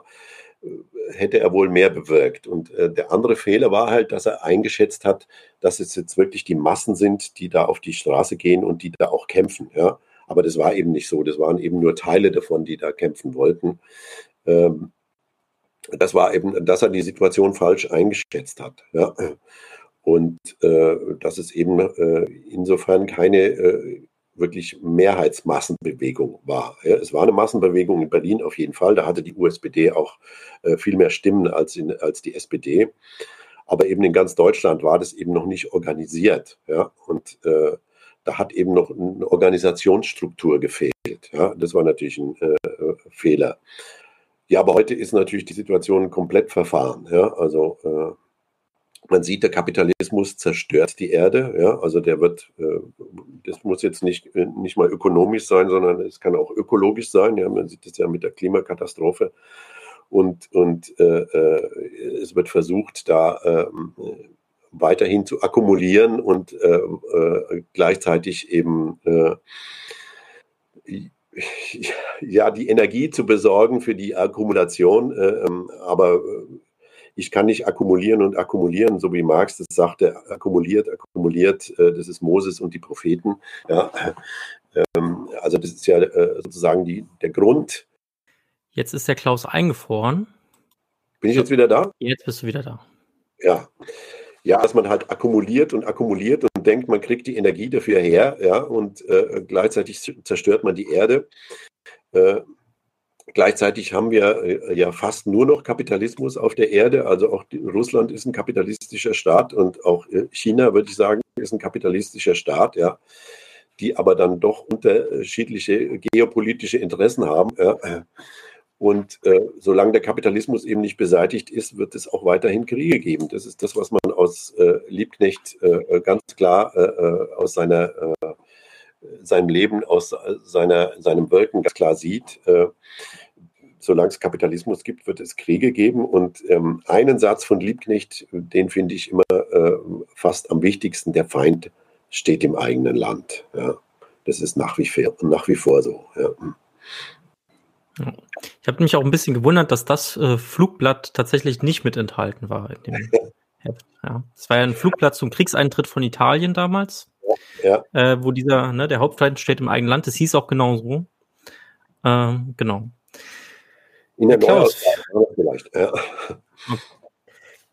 äh, hätte er wohl mehr bewirkt. Und äh, der andere Fehler war halt, dass er eingeschätzt hat, dass es jetzt wirklich die Massen sind, die da auf die Straße gehen und die da auch kämpfen. Ja, aber das war eben nicht so. Das waren eben nur Teile davon, die da kämpfen wollten. Ähm, das war eben, dass er die Situation falsch eingeschätzt hat. Ja. Und äh, dass es eben äh, insofern keine äh, wirklich Mehrheitsmassenbewegung war. Ja, es war eine Massenbewegung in Berlin auf jeden Fall. Da hatte die USPD auch äh, viel mehr Stimmen als, in, als die SPD. Aber eben in ganz Deutschland war das eben noch nicht organisiert. Ja? Und äh, da hat eben noch eine Organisationsstruktur gefehlt. Ja, das war natürlich ein äh, Fehler. Ja, aber heute ist natürlich die Situation komplett verfahren. Ja, also äh, man sieht, der Kapitalismus zerstört die Erde. Ja, also der wird, äh, das muss jetzt nicht, äh, nicht mal ökonomisch sein, sondern es kann auch ökologisch sein. Ja, man sieht das ja mit der Klimakatastrophe. Und, und äh, äh es wird versucht, da ähm, weiterhin zu akkumulieren und äh, äh, gleichzeitig eben äh, ja die Energie zu besorgen für die Akkumulation. Äh, ähm, aber äh, ich kann nicht akkumulieren und akkumulieren, so wie Marx das sagte, akkumuliert, akkumuliert, äh, das ist Moses und die Propheten. Ja. Ähm, also das ist ja sozusagen die, der Grund. Jetzt ist der Klaus eingefroren. Bin ich jetzt wieder da? Jetzt bist du wieder da. Ja ja, dass man halt akkumuliert und akkumuliert und denkt, man kriegt die Energie dafür her, ja, und äh, gleichzeitig zerstört man die Erde. Äh, gleichzeitig haben wir äh, ja fast nur noch Kapitalismus auf der Erde. Also auch Russland ist ein kapitalistischer Staat und auch äh, China, würde ich sagen, ist ein kapitalistischer Staat, ja, die aber dann doch unterschiedliche geopolitische Interessen haben. Ja. Und äh, solange der Kapitalismus eben nicht beseitigt ist, wird es auch weiterhin Kriege geben. Das ist das, was man aus äh, Liebknecht äh, äh ganz klar aus seiner, seinem Leben, aus seiner, seinem Wirken ganz klar sieht. solange es Kapitalismus gibt, wird es Kriege geben. Und ähm, einen Satz von Liebknecht, den finde ich immer fast am wichtigsten, der Feind steht im eigenen Land. Ja. Das ist nach wie, vor, nach wie vor so. Ja. Ich habe mich auch ein bisschen gewundert, dass das äh, Flugblatt tatsächlich nicht mit enthalten war in dem Heft. Ja. Das war ja ein Flugblatt zum Kriegseintritt von Italien damals, ja. äh, wo dieser, ne, der Hauptfeind steht im eigenen Land. Das hieß auch genau so. Ähm, genau. In der Klaus, vielleicht. Ja.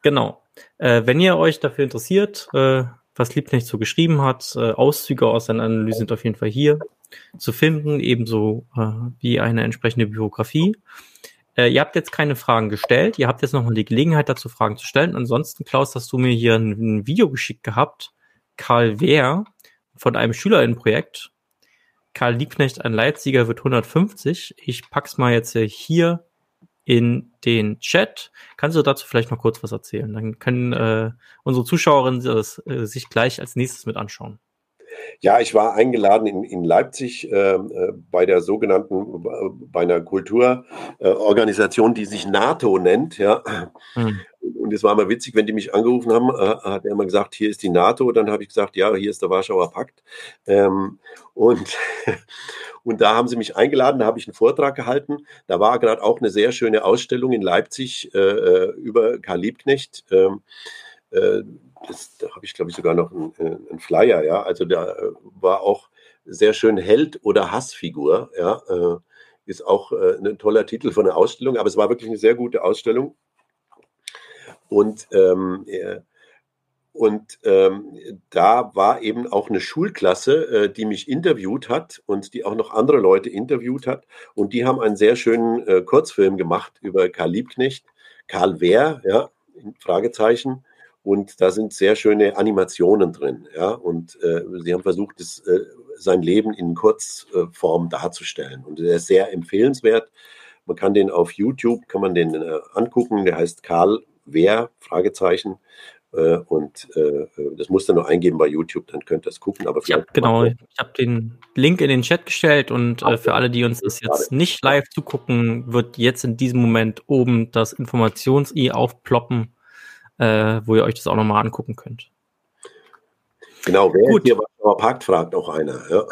Genau. Äh, wenn ihr euch dafür interessiert, äh, was Liebknecht so geschrieben hat, äh, Auszüge aus seinen Analysen sind auf jeden Fall hier zu finden, ebenso äh, wie eine entsprechende Biografie. Äh, ihr habt jetzt keine Fragen gestellt, ihr habt jetzt nochmal die Gelegenheit dazu, Fragen zu stellen. Ansonsten, Klaus, hast du mir hier ein, ein Video geschickt gehabt, Karl Wehr von einem Schülerinnenprojekt. Karl Liebknecht, ein Leipziger, wird 150. Ich pack's mal jetzt hier in den Chat. Kannst du dazu vielleicht noch kurz was erzählen? Dann können äh, unsere Zuschauerinnen das, äh, sich gleich als nächstes mit anschauen. Ja, ich war eingeladen in, in Leipzig ähm, äh, bei der sogenannten, äh, bei einer Kulturorganisation, äh, die sich NATO nennt. Ja. Hm. Und es war immer witzig, wenn die mich angerufen haben, äh, hat er immer gesagt, hier ist die NATO. Dann habe ich gesagt, ja, hier ist der Warschauer Pakt. Ähm, und, und da haben sie mich eingeladen, da habe ich einen Vortrag gehalten. Da war gerade auch eine sehr schöne Ausstellung in Leipzig äh, über Karl Liebknecht. Ähm, äh, das, da habe ich, glaube ich, sogar noch einen, äh, einen, Flyer, ja. Also da äh, war auch sehr schön Held oder Hassfigur, ja. Äh, ist auch äh, ein toller Titel von der Ausstellung, aber es war wirklich eine sehr gute Ausstellung. Und ähm, und ähm, da war eben auch eine Schulklasse, äh, die mich interviewt hat und die auch noch andere Leute interviewt hat. Und die haben einen sehr schönen äh, Kurzfilm gemacht über Karl Liebknecht. Karl Wer, ja, Fragezeichen. Und da sind sehr schöne Animationen drin. Ja, und äh, sie haben versucht, das, äh, sein Leben in Kurzform darzustellen. Und er ist sehr empfehlenswert. Man kann den auf YouTube, kann man den äh, angucken. Der heißt Karl Wer, Fragezeichen. Äh, und äh, das musst du nur eingeben bei YouTube, dann könnt ihr es gucken. Aber ja, genau. Ich habe den Link in den Chat gestellt und äh, für alle, die uns das jetzt nicht live zugucken, wird jetzt in diesem Moment oben das Informations-i aufploppen, äh, wo ihr euch das auch nochmal angucken könnt. Genau, wer Gut. hier was parkt, fragt auch einer. Ja.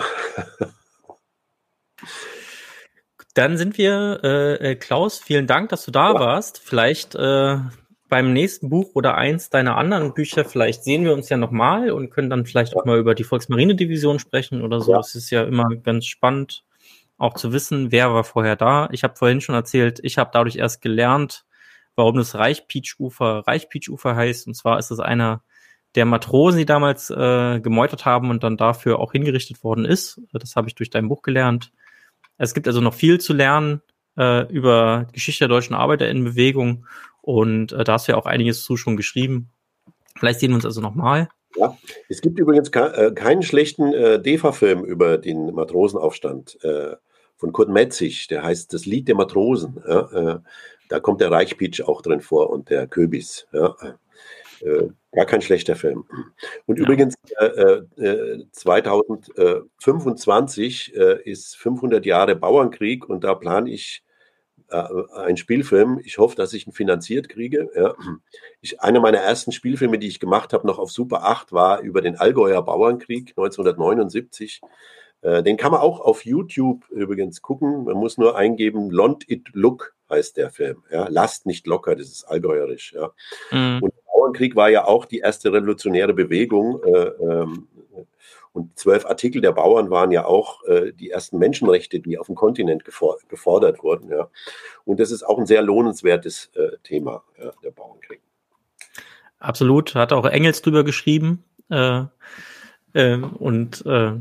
Dann sind wir, äh, Klaus, vielen Dank, dass du da ja. warst. Vielleicht äh, beim nächsten Buch oder eins deiner anderen Bücher, vielleicht sehen wir uns ja nochmal und können dann vielleicht auch mal über die Volksmarine-Division sprechen oder so. Es ist ja immer ganz spannend, auch zu wissen, wer war vorher da. Ich habe vorhin schon erzählt, ich habe dadurch erst gelernt, warum das Reichpeach-Ufer Reichpeach-Ufer heißt. Und zwar ist es einer der Matrosen, die damals äh, gemeutert haben und dann dafür auch hingerichtet worden ist. Das habe ich durch dein Buch gelernt. Es gibt also noch viel zu lernen äh, über Geschichte der deutschen ArbeiterInnenbewegung und äh, da hast du ja auch einiges zu schon geschrieben. Vielleicht sehen wir uns also nochmal. Ja, es gibt übrigens ke äh, keinen schlechten äh, DEFA-Film über den Matrosenaufstand äh, von Kurt Metzig. Der heißt Das Lied der Matrosen. Ja? Äh, da kommt der Reichpitsch auch drin vor und der Köbis. Ja? Äh, gar kein schlechter Film. Und ja. übrigens, äh, 2025 ist 500 Jahre Bauernkrieg und da plane ich äh, ein Spielfilm. Ich hoffe, dass ich ihn finanziert kriege. Ja. Ich, einer meiner ersten Spielfilme, die ich gemacht habe, noch auf Super 8, war über den Allgäuer Bauernkrieg 1979. Äh, den kann man auch auf YouTube übrigens gucken. Man muss nur eingeben, Lont It Look heißt der Film. Ja. Lasst nicht locker, das ist allgäuerisch. Ja. Mhm. Und der Bauernkrieg war ja auch die erste revolutionäre Bewegung. Äh, ähm, und zwölf Artikel der Bauern waren ja auch äh, die ersten Menschenrechte, die auf dem Kontinent gefordert wurden. Ja. Und das ist auch ein sehr lohnenswertes äh, Thema, ja, der Bauernkrieg. Absolut, hat auch Engels drüber geschrieben. Äh, äh, und äh,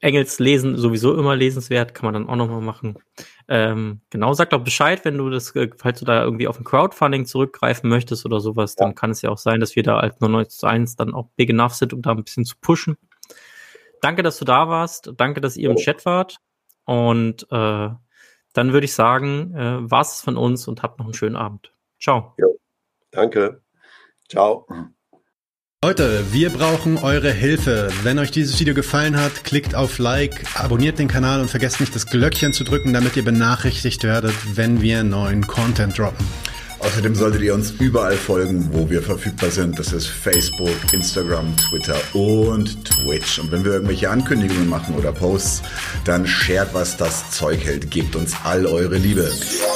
Engels lesen sowieso immer lesenswert, kann man dann auch nochmal machen. Ähm, genau, sag doch Bescheid, wenn du das, äh, falls du da irgendwie auf ein Crowdfunding zurückgreifen möchtest oder sowas, ja. dann kann es ja auch sein, dass wir da als 99 zu 1 dann auch big enough sind, um da ein bisschen zu pushen. Danke, dass du da warst. Danke, dass ihr im Chat wart. Und äh, dann würde ich sagen, äh, war es von uns und habt noch einen schönen Abend. Ciao. Ja, danke. Ciao. Leute, wir brauchen eure Hilfe. Wenn euch dieses Video gefallen hat, klickt auf Like, abonniert den Kanal und vergesst nicht das Glöckchen zu drücken, damit ihr benachrichtigt werdet, wenn wir neuen Content droppen. Außerdem solltet ihr uns überall folgen, wo wir verfügbar sind. Das ist Facebook, Instagram, Twitter und Twitch. Und wenn wir irgendwelche Ankündigungen machen oder Posts, dann shared, was das Zeug hält. Gebt uns all eure Liebe.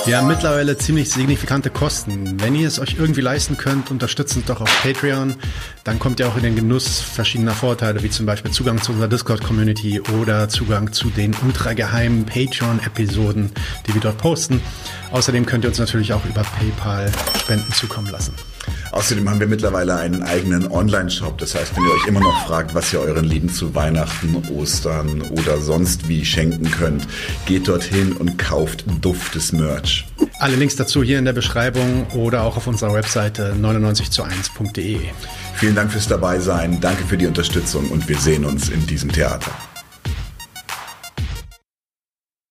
Wir haben mittlerweile ziemlich signifikante Kosten. Wenn ihr es euch irgendwie leisten könnt, unterstützt uns doch auf Patreon. Dann kommt ihr auch in den Genuss verschiedener Vorteile, wie zum Beispiel Zugang zu unserer Discord-Community oder Zugang zu den ultrageheimen Patreon-Episoden, die wir dort posten. Außerdem könnt ihr uns natürlich auch über PayPal Spenden zukommen lassen. Außerdem haben wir mittlerweile einen eigenen Online-Shop. Das heißt, wenn ihr euch immer noch fragt, was ihr euren Lieben zu Weihnachten, Ostern oder sonst wie schenken könnt, geht dorthin und kauft duftes Merch. Alle Links dazu hier in der Beschreibung oder auch auf unserer Webseite 99zu1.de. Vielen Dank fürs Dabeisein, danke für die Unterstützung und wir sehen uns in diesem Theater.